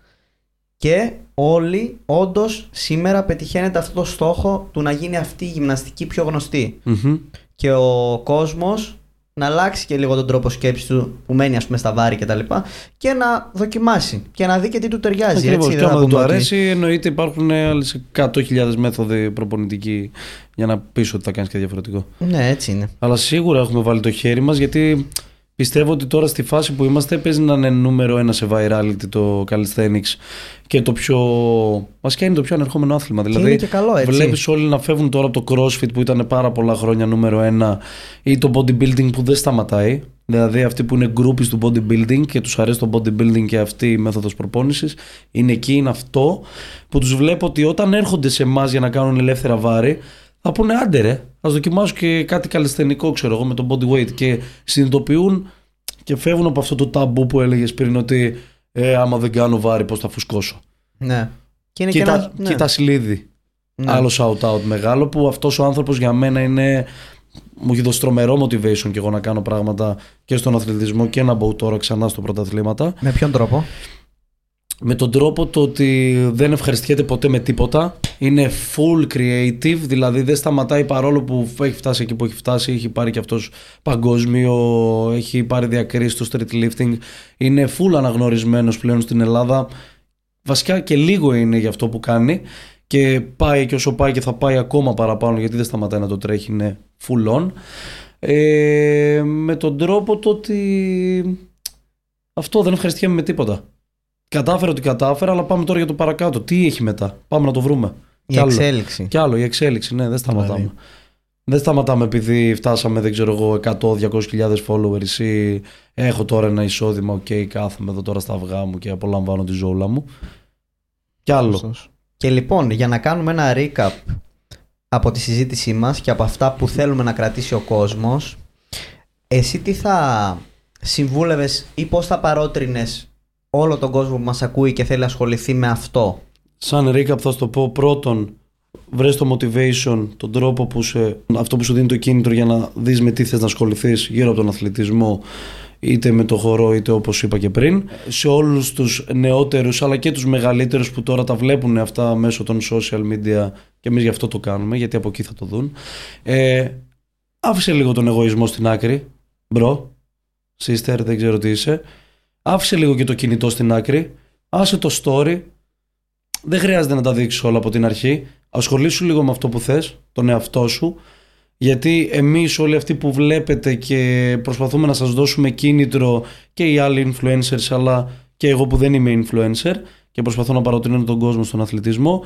και όλοι όντως σήμερα πετυχαίνετε αυτό το στόχο του να γίνει αυτή η γυμναστική πιο γνωστή Μμμ. και ο κόσμος να αλλάξει και λίγο τον τρόπο σκέψης του που μένει ας πούμε στα βάρη και τα λοιπά και να δοκιμάσει και να δει και τι του ταιριάζει Ακριβώς. έτσι Και άμα θα δεν του πούμε ότι- αρέσει, εννοείται υπάρχουν άλλες 100.000 μέθοδοι προπονητικοί για να πεις ότι θα κάνεις και διαφορετικό. Ναι έτσι είναι Αλλά σίγουρα έχουμε βάλει το χέρι μας γιατί πιστεύω ότι τώρα στη φάση που είμαστε παίζει να είναι νούμερο ένα σε virality το calisthenics και το πιο... Βασικά είναι το πιο ανερχόμενο άθλημα. Δηλαδή είναι και καλό, έτσι. βλέπεις όλοι να φεύγουν τώρα από το crossfit που ήταν πάρα πολλά χρόνια νούμερο ένα ή το bodybuilding που δεν σταματάει. Δηλαδή αυτοί που είναι groupies του bodybuilding και τους αρέσει το bodybuilding και αυτή η μέθοδος προπόνησης είναι εκεί, είναι αυτό που τους βλέπω ότι όταν έρχονται σε εμάς για να κάνουν ελεύθερα βάρη θα πούνε άντε ρε, ας δοκιμάσω και κάτι καλλισθενικό ξέρω εγώ με το body weight και συνειδητοποιούν και φεύγουν από αυτό το ταμπού που έλεγες πριν ότι ε, άμα δεν κάνω βάρη πώς θα φουσκώσω. Ναι. Και είναι και Κοίτα, ένα. Ναι. κοίτα Σιλίδη. Ναι. Άλλο shout out μεγάλο που αυτός ο άνθρωπος για μένα είναι μου έχει δώσει τρομερό motivation και εγώ να κάνω πράγματα και στον αθλητισμό και να μπω τώρα ξανά στο πρωταθλήματα. Με ποιον τρόπο; Με τον τρόπο το ότι δεν ευχαριστιέται ποτέ με τίποτα. Είναι full creative, δηλαδή δεν σταματάει παρόλο που έχει φτάσει εκεί που έχει φτάσει. Έχει πάρει και αυτός παγκόσμιο, έχει πάρει διακρίσεις στο street lifting. Είναι full αναγνωρισμένος πλέον στην Ελλάδα. Βασικά και λίγο είναι για αυτό που κάνει. Και πάει και όσο πάει και θα πάει ακόμα παραπάνω γιατί δεν σταματάει να το τρέχει, είναι full on. Ε, με τον τρόπο το ότι αυτό δεν ευχαριστιέμαι με τίποτα. Κατάφερα ότι κατάφερα, αλλά πάμε τώρα για το παρακάτω. Τι έχει μετά, πάμε να το βρούμε. Η Κι άλλο. εξέλιξη. Κι άλλο, η εξέλιξη, ναι, δεν σταματάμε. Δηλαδή. Δεν σταματάμε επειδή φτάσαμε, δεν ξέρω εγώ, 100-200 χιλιάδες followers ή έχω τώρα ένα εισόδημα, οκ, κάθομαι εδώ τώρα στα αυγά μου και απολαμβάνω τη ζωούλα μου. Κι άλλο. Σωστός. Και λοιπόν, για να κάνουμε ένα recap από τη συζήτησή μας και από αυτά που θέλουμε να κρατήσει ο κόσμος, εσύ τι θα συμβούλευες ή πώς θα παρότρινες όλο τον κόσμο που μας ακούει και θέλει να ασχοληθεί με αυτό. Σαν recap θα σου το πω πρώτον, βρες το motivation, τον τρόπο που σε, αυτό που σου δίνει το κίνητρο για να δεις με τι θες να ασχοληθείς γύρω από τον αθλητισμό είτε με το χορό είτε όπως είπα και πριν. Σε όλους τους νεότερους αλλά και τους μεγαλύτερους που τώρα τα βλέπουν αυτά μέσω των social media και εμείς γι' αυτό το κάνουμε γιατί από εκεί θα το δουν. Ε, άφησε λίγο τον εγωισμό στην άκρη. Μπρο, sister δεν ξέρω τι είσαι άφησε λίγο και το κινητό στην άκρη άσε το story. Δεν χρειάζεται να τα δείξει όλα από την αρχή. ασχολήσου λίγο με αυτό που θες, τον εαυτό σου, γιατί εμείς όλοι αυτοί που βλέπετε και προσπαθούμε να σας δώσουμε κίνητρο και οι άλλοι influencers αλλά και εγώ που δεν είμαι influencer και προσπαθώ να παροτρύνω τον κόσμο στον αθλητισμό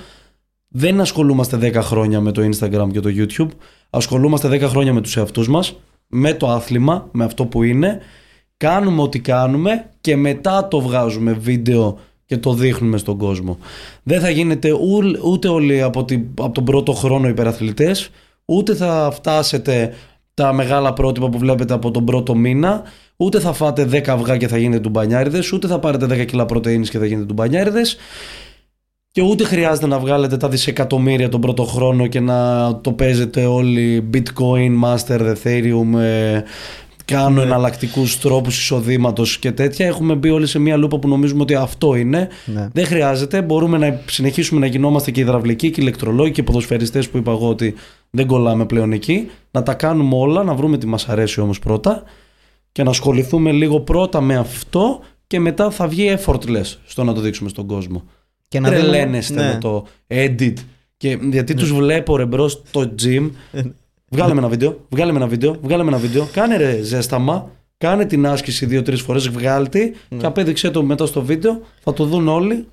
δεν ασχολούμαστε 10 χρόνια με το Instagram και το YouTube. Ασχολούμαστε 10 χρόνια με τους εαυτούς μας με το άθλημα, με αυτό που είναι κάνουμε ό,τι κάνουμε και μετά το βγάζουμε βίντεο και το δείχνουμε στον κόσμο. Δεν θα γίνετε ούτε όλοι από, την, από τον πρώτο χρόνο υπεραθλητές, ούτε θα φτάσετε τα μεγάλα πρότυπα που βλέπετε από τον πρώτο μήνα, ούτε θα φάτε 10 αυγά και θα γίνετε τουμπανιάριδες, ούτε θα πάρετε 10 κιλά πρωτεΐνης και θα γίνετε τουμπανιάριδες και ούτε χρειάζεται να βγάλετε τα δισεκατομμύρια τον πρώτο χρόνο και να το παίζετε όλοι bitcoin, master, ethereum, ε, κάνω ναι. εναλλακτικούς τρόπους εισοδήματος και τέτοια. Έχουμε μπει όλοι σε μια λούπα που νομίζουμε ότι αυτό είναι. Ναι. Δεν χρειάζεται. Μπορούμε να συνεχίσουμε να γινόμαστε και υδραυλικοί και ηλεκτρολόγοι και ποδοσφαιριστές που είπα εγώ ότι δεν κολλάμε πλέον εκεί. Να τα κάνουμε όλα, να βρούμε τι μας αρέσει όμως πρώτα και να ασχοληθούμε λίγο πρώτα με αυτό και μετά θα βγει effortless στο να το δείξουμε στον κόσμο. Και να Τρελαίνεστε ναι. με το edit. Και γιατί ναι. τους βλέπω ρε μπρος στο gym ε, Βγάλε με ένα βίντεο, βγάλε με ένα βίντεο, βγάλε με ένα βίντεο. Κάνε ρε ζέσταμα, κάνε την άσκηση δύο-τρεις φορές, βγάλει ναι. και απέδειξε το μετά στο βίντεο. Θα το δουν όλοι.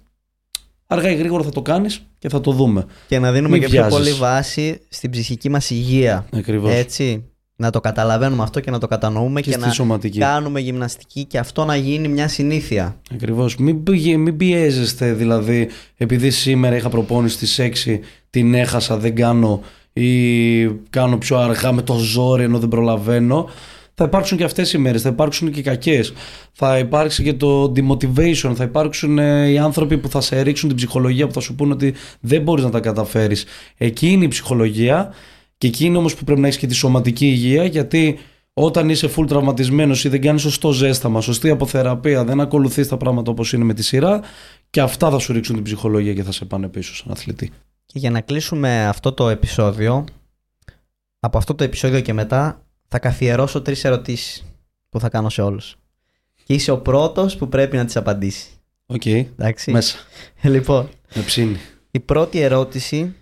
Αργά ή γρήγορα θα το κάνεις και θα το δούμε. Και να δίνουμε Μην και πιο πολύ βάση στην ψυχική μας υγεία. Ακριβώς. Έτσι. Να το καταλαβαίνουμε αυτό και να το κατανοούμε και, και να σωματική. κάνουμε γυμναστική και αυτό να γίνει μια συνήθεια. Ακριβώς. Μην, μην πιέζεστε δηλαδή, επειδή σήμερα είχα προπόνηση στις 6, την έχασα, δεν κάνω ή κάνω πιο αργά με το ζόρι ενώ δεν προλαβαίνω. Θα υπάρξουν και αυτές οι μέρες, θα υπάρξουν και οι κακές. Θα υπάρξει και το demotivation, θα υπάρξουν ε, οι άνθρωποι που θα σε ρίξουν την ψυχολογία, που θα σου πούνε ότι δεν μπορείς να τα καταφέρεις. Εκεί είναι η ψυχολογία και εκεί είναι όμως που πρέπει να έχεις και τη σωματική υγεία γιατί όταν είσαι full τραυματισμένος ή δεν κάνεις σωστό ζέσταμα, σωστή αποθεραπεία, δεν ακολουθείς τα πράγματα όπως είναι με τη σειρά και αυτά θα σου ρίξουν την ψυχολογία και θα σε πάνε πίσω σαν αθλητή. Και για να κλείσουμε αυτό το επεισόδιο, από αυτό το επεισόδιο και μετά θα καθιερώσω τρεις ερωτήσεις που θα κάνω σε όλους. Και είσαι ο πρώτος που πρέπει να τις απαντήσει. OK, okay. μέσα. Λοιπόν, με ψήνει. η πρώτη ερώτηση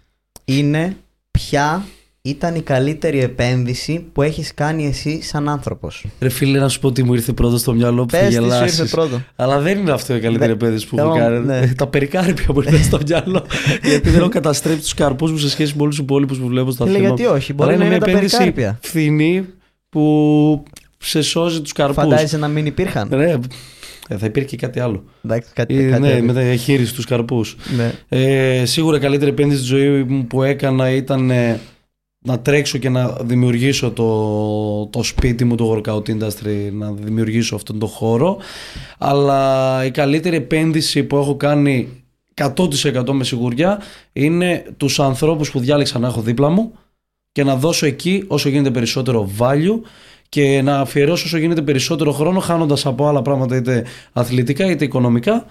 είναι ποια ήταν η καλύτερη επένδυση που έχεις κάνει εσύ σαν άνθρωπος. Ρε φίλε, να σου πω ότι μου ήρθε πρώτο στο μυαλό που θα γελάσεις. πρώτο; Αλλά δεν είναι αυτό η καλύτερη επένδυση που έχω κάνει. Ναι. Τα περικάρπια που ήρθε στο μυαλό. γιατί δεν έχω καταστρέψει τους καρπούς μου σε σχέση με όλους τους υπόλοιπους που βλέπω στα θέματα. Γιατί όχι, μπορεί να είναι μια επένδυση φθηνή που σε σώζει τους καρπούς. Φαντάζεσαι να μην υπήρχαν; Ρε, ε, θα υπήρχε και κάτι άλλο. Εντάξει, κάτι, ε, κάτι ναι, με τα διαχείριση τους καρπούς. Ναι. Ε, σίγουρα η καλύτερη επένδυση στη ζωή μου που έκανα ήταν να τρέξω και να δημιουργήσω το, το σπίτι μου, το workout industry, να δημιουργήσω αυτόν τον χώρο. Αλλά η καλύτερη επένδυση που έχω κάνει 100% με σιγουριά είναι τους ανθρώπους που διάλεξα να έχω δίπλα μου και να δώσω εκεί όσο γίνεται περισσότερο value και να αφιερώσω όσο γίνεται περισσότερο χρόνο χάνοντας από άλλα πράγματα είτε αθλητικά είτε οικονομικά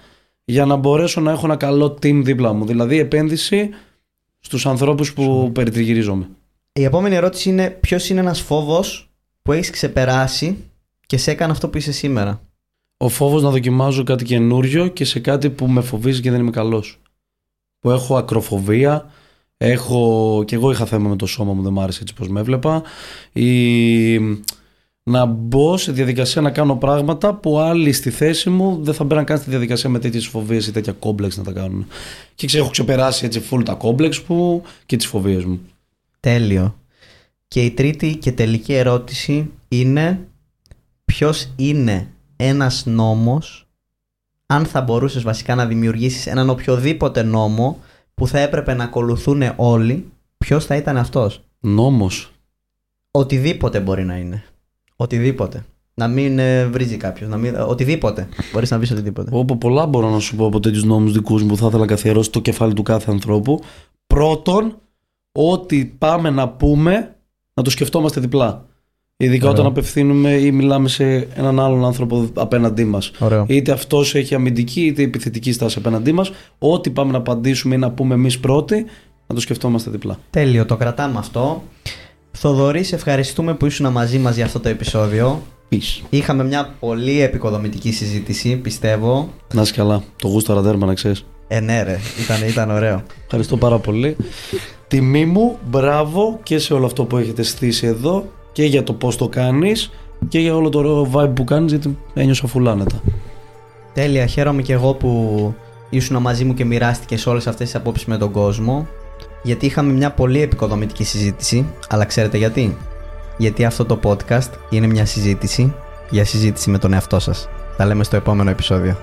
για να μπορέσω να έχω ένα καλό team δίπλα μου. Δηλαδή επένδυση στους ανθρώπους που περιτριγυρίζομαι. Η επόμενη ερώτηση είναι ποιος είναι ένας φόβος που έχεις ξεπεράσει και σε έκανε αυτό που είσαι σήμερα; Ο φόβος να δοκιμάζω κάτι καινούριο και σε κάτι που με φοβίζει και δεν είμαι καλός. Που έχω ακροφοβία, έχω... και εγώ είχα θέμα με το σώμα μου, δεν μου άρεσε έτσι πως με έβλεπα. Ή να μπω σε διαδικασία να κάνω πράγματα που άλλοι στη θέση μου δεν θα μπαίναν καν στη διαδικασία με τέτοιες φοβίες ή τέτοια κόμπλεξ να τα κάνουν. Και έχω ξεπεράσει έτσι full τα κόμπλεξ που και τις φοβίες μου. Τέλειο. Και η τρίτη και τελική ερώτηση είναι ποιος είναι ένας νόμος αν θα μπορούσες βασικά να δημιουργήσεις έναν οποιοδήποτε νόμο που θα έπρεπε να ακολουθούν όλοι, ποιος θα ήταν αυτός; Νόμος. Οτιδήποτε μπορεί να είναι. Οτιδήποτε. Να μην ε, βρίζει κάποιος. Μην... Οτιδήποτε. Μπορείς να βρεις οτιδήποτε. Όπω πολλά μπορώ να σου πω από τέτοιους νόμους δικούς μου που θα ήθελα να καθιερώσω το κεφάλι του κάθε ανθρώπου. Πρώτον, ό,τι πάμε να πούμε να το σκεφτόμαστε διπλά. Ειδικά όταν απευθύνουμε ή μιλάμε σε έναν άλλον άνθρωπο απέναντί μας. Είτε αυτός έχει αμυντική είτε επιθετική στάση απέναντί μας. Ό,τι πάμε να απαντήσουμε ή να πούμε εμείς πρώτοι, να το σκεφτόμαστε διπλά. Τέλειο, το κρατάμε αυτό. Θοδωρή, σε ευχαριστούμε που ήσουν μαζί μας για αυτό το επεισόδιο. Peace. Είχαμε μια πολύ επικοδομητική συζήτηση, πιστεύω. Να είσαι καλά. Το γούσταρα δέρμα, να ξέρεις. Ε, ναι, ρε. Ήταν, ήταν ωραίο. Ευχαριστώ πάρα πολύ. Τιμή μου, μπράβο και σε όλο αυτό που έχετε στήσει εδώ και για το πώς το κάνεις και για όλο το ωραίο vibe που κάνεις γιατί ένιωσα φουλάνετα. Τέλεια, χαίρομαι και εγώ που ήσουν μαζί μου και μοιράστηκες όλες αυτές τις απόψεις με τον κόσμο γιατί είχαμε μια πολύ επικοδομητική συζήτηση αλλά ξέρετε γιατί; Γιατί αυτό το podcast είναι μια συζήτηση για συζήτηση με τον εαυτό σας. Τα λέμε στο επόμενο επεισόδιο.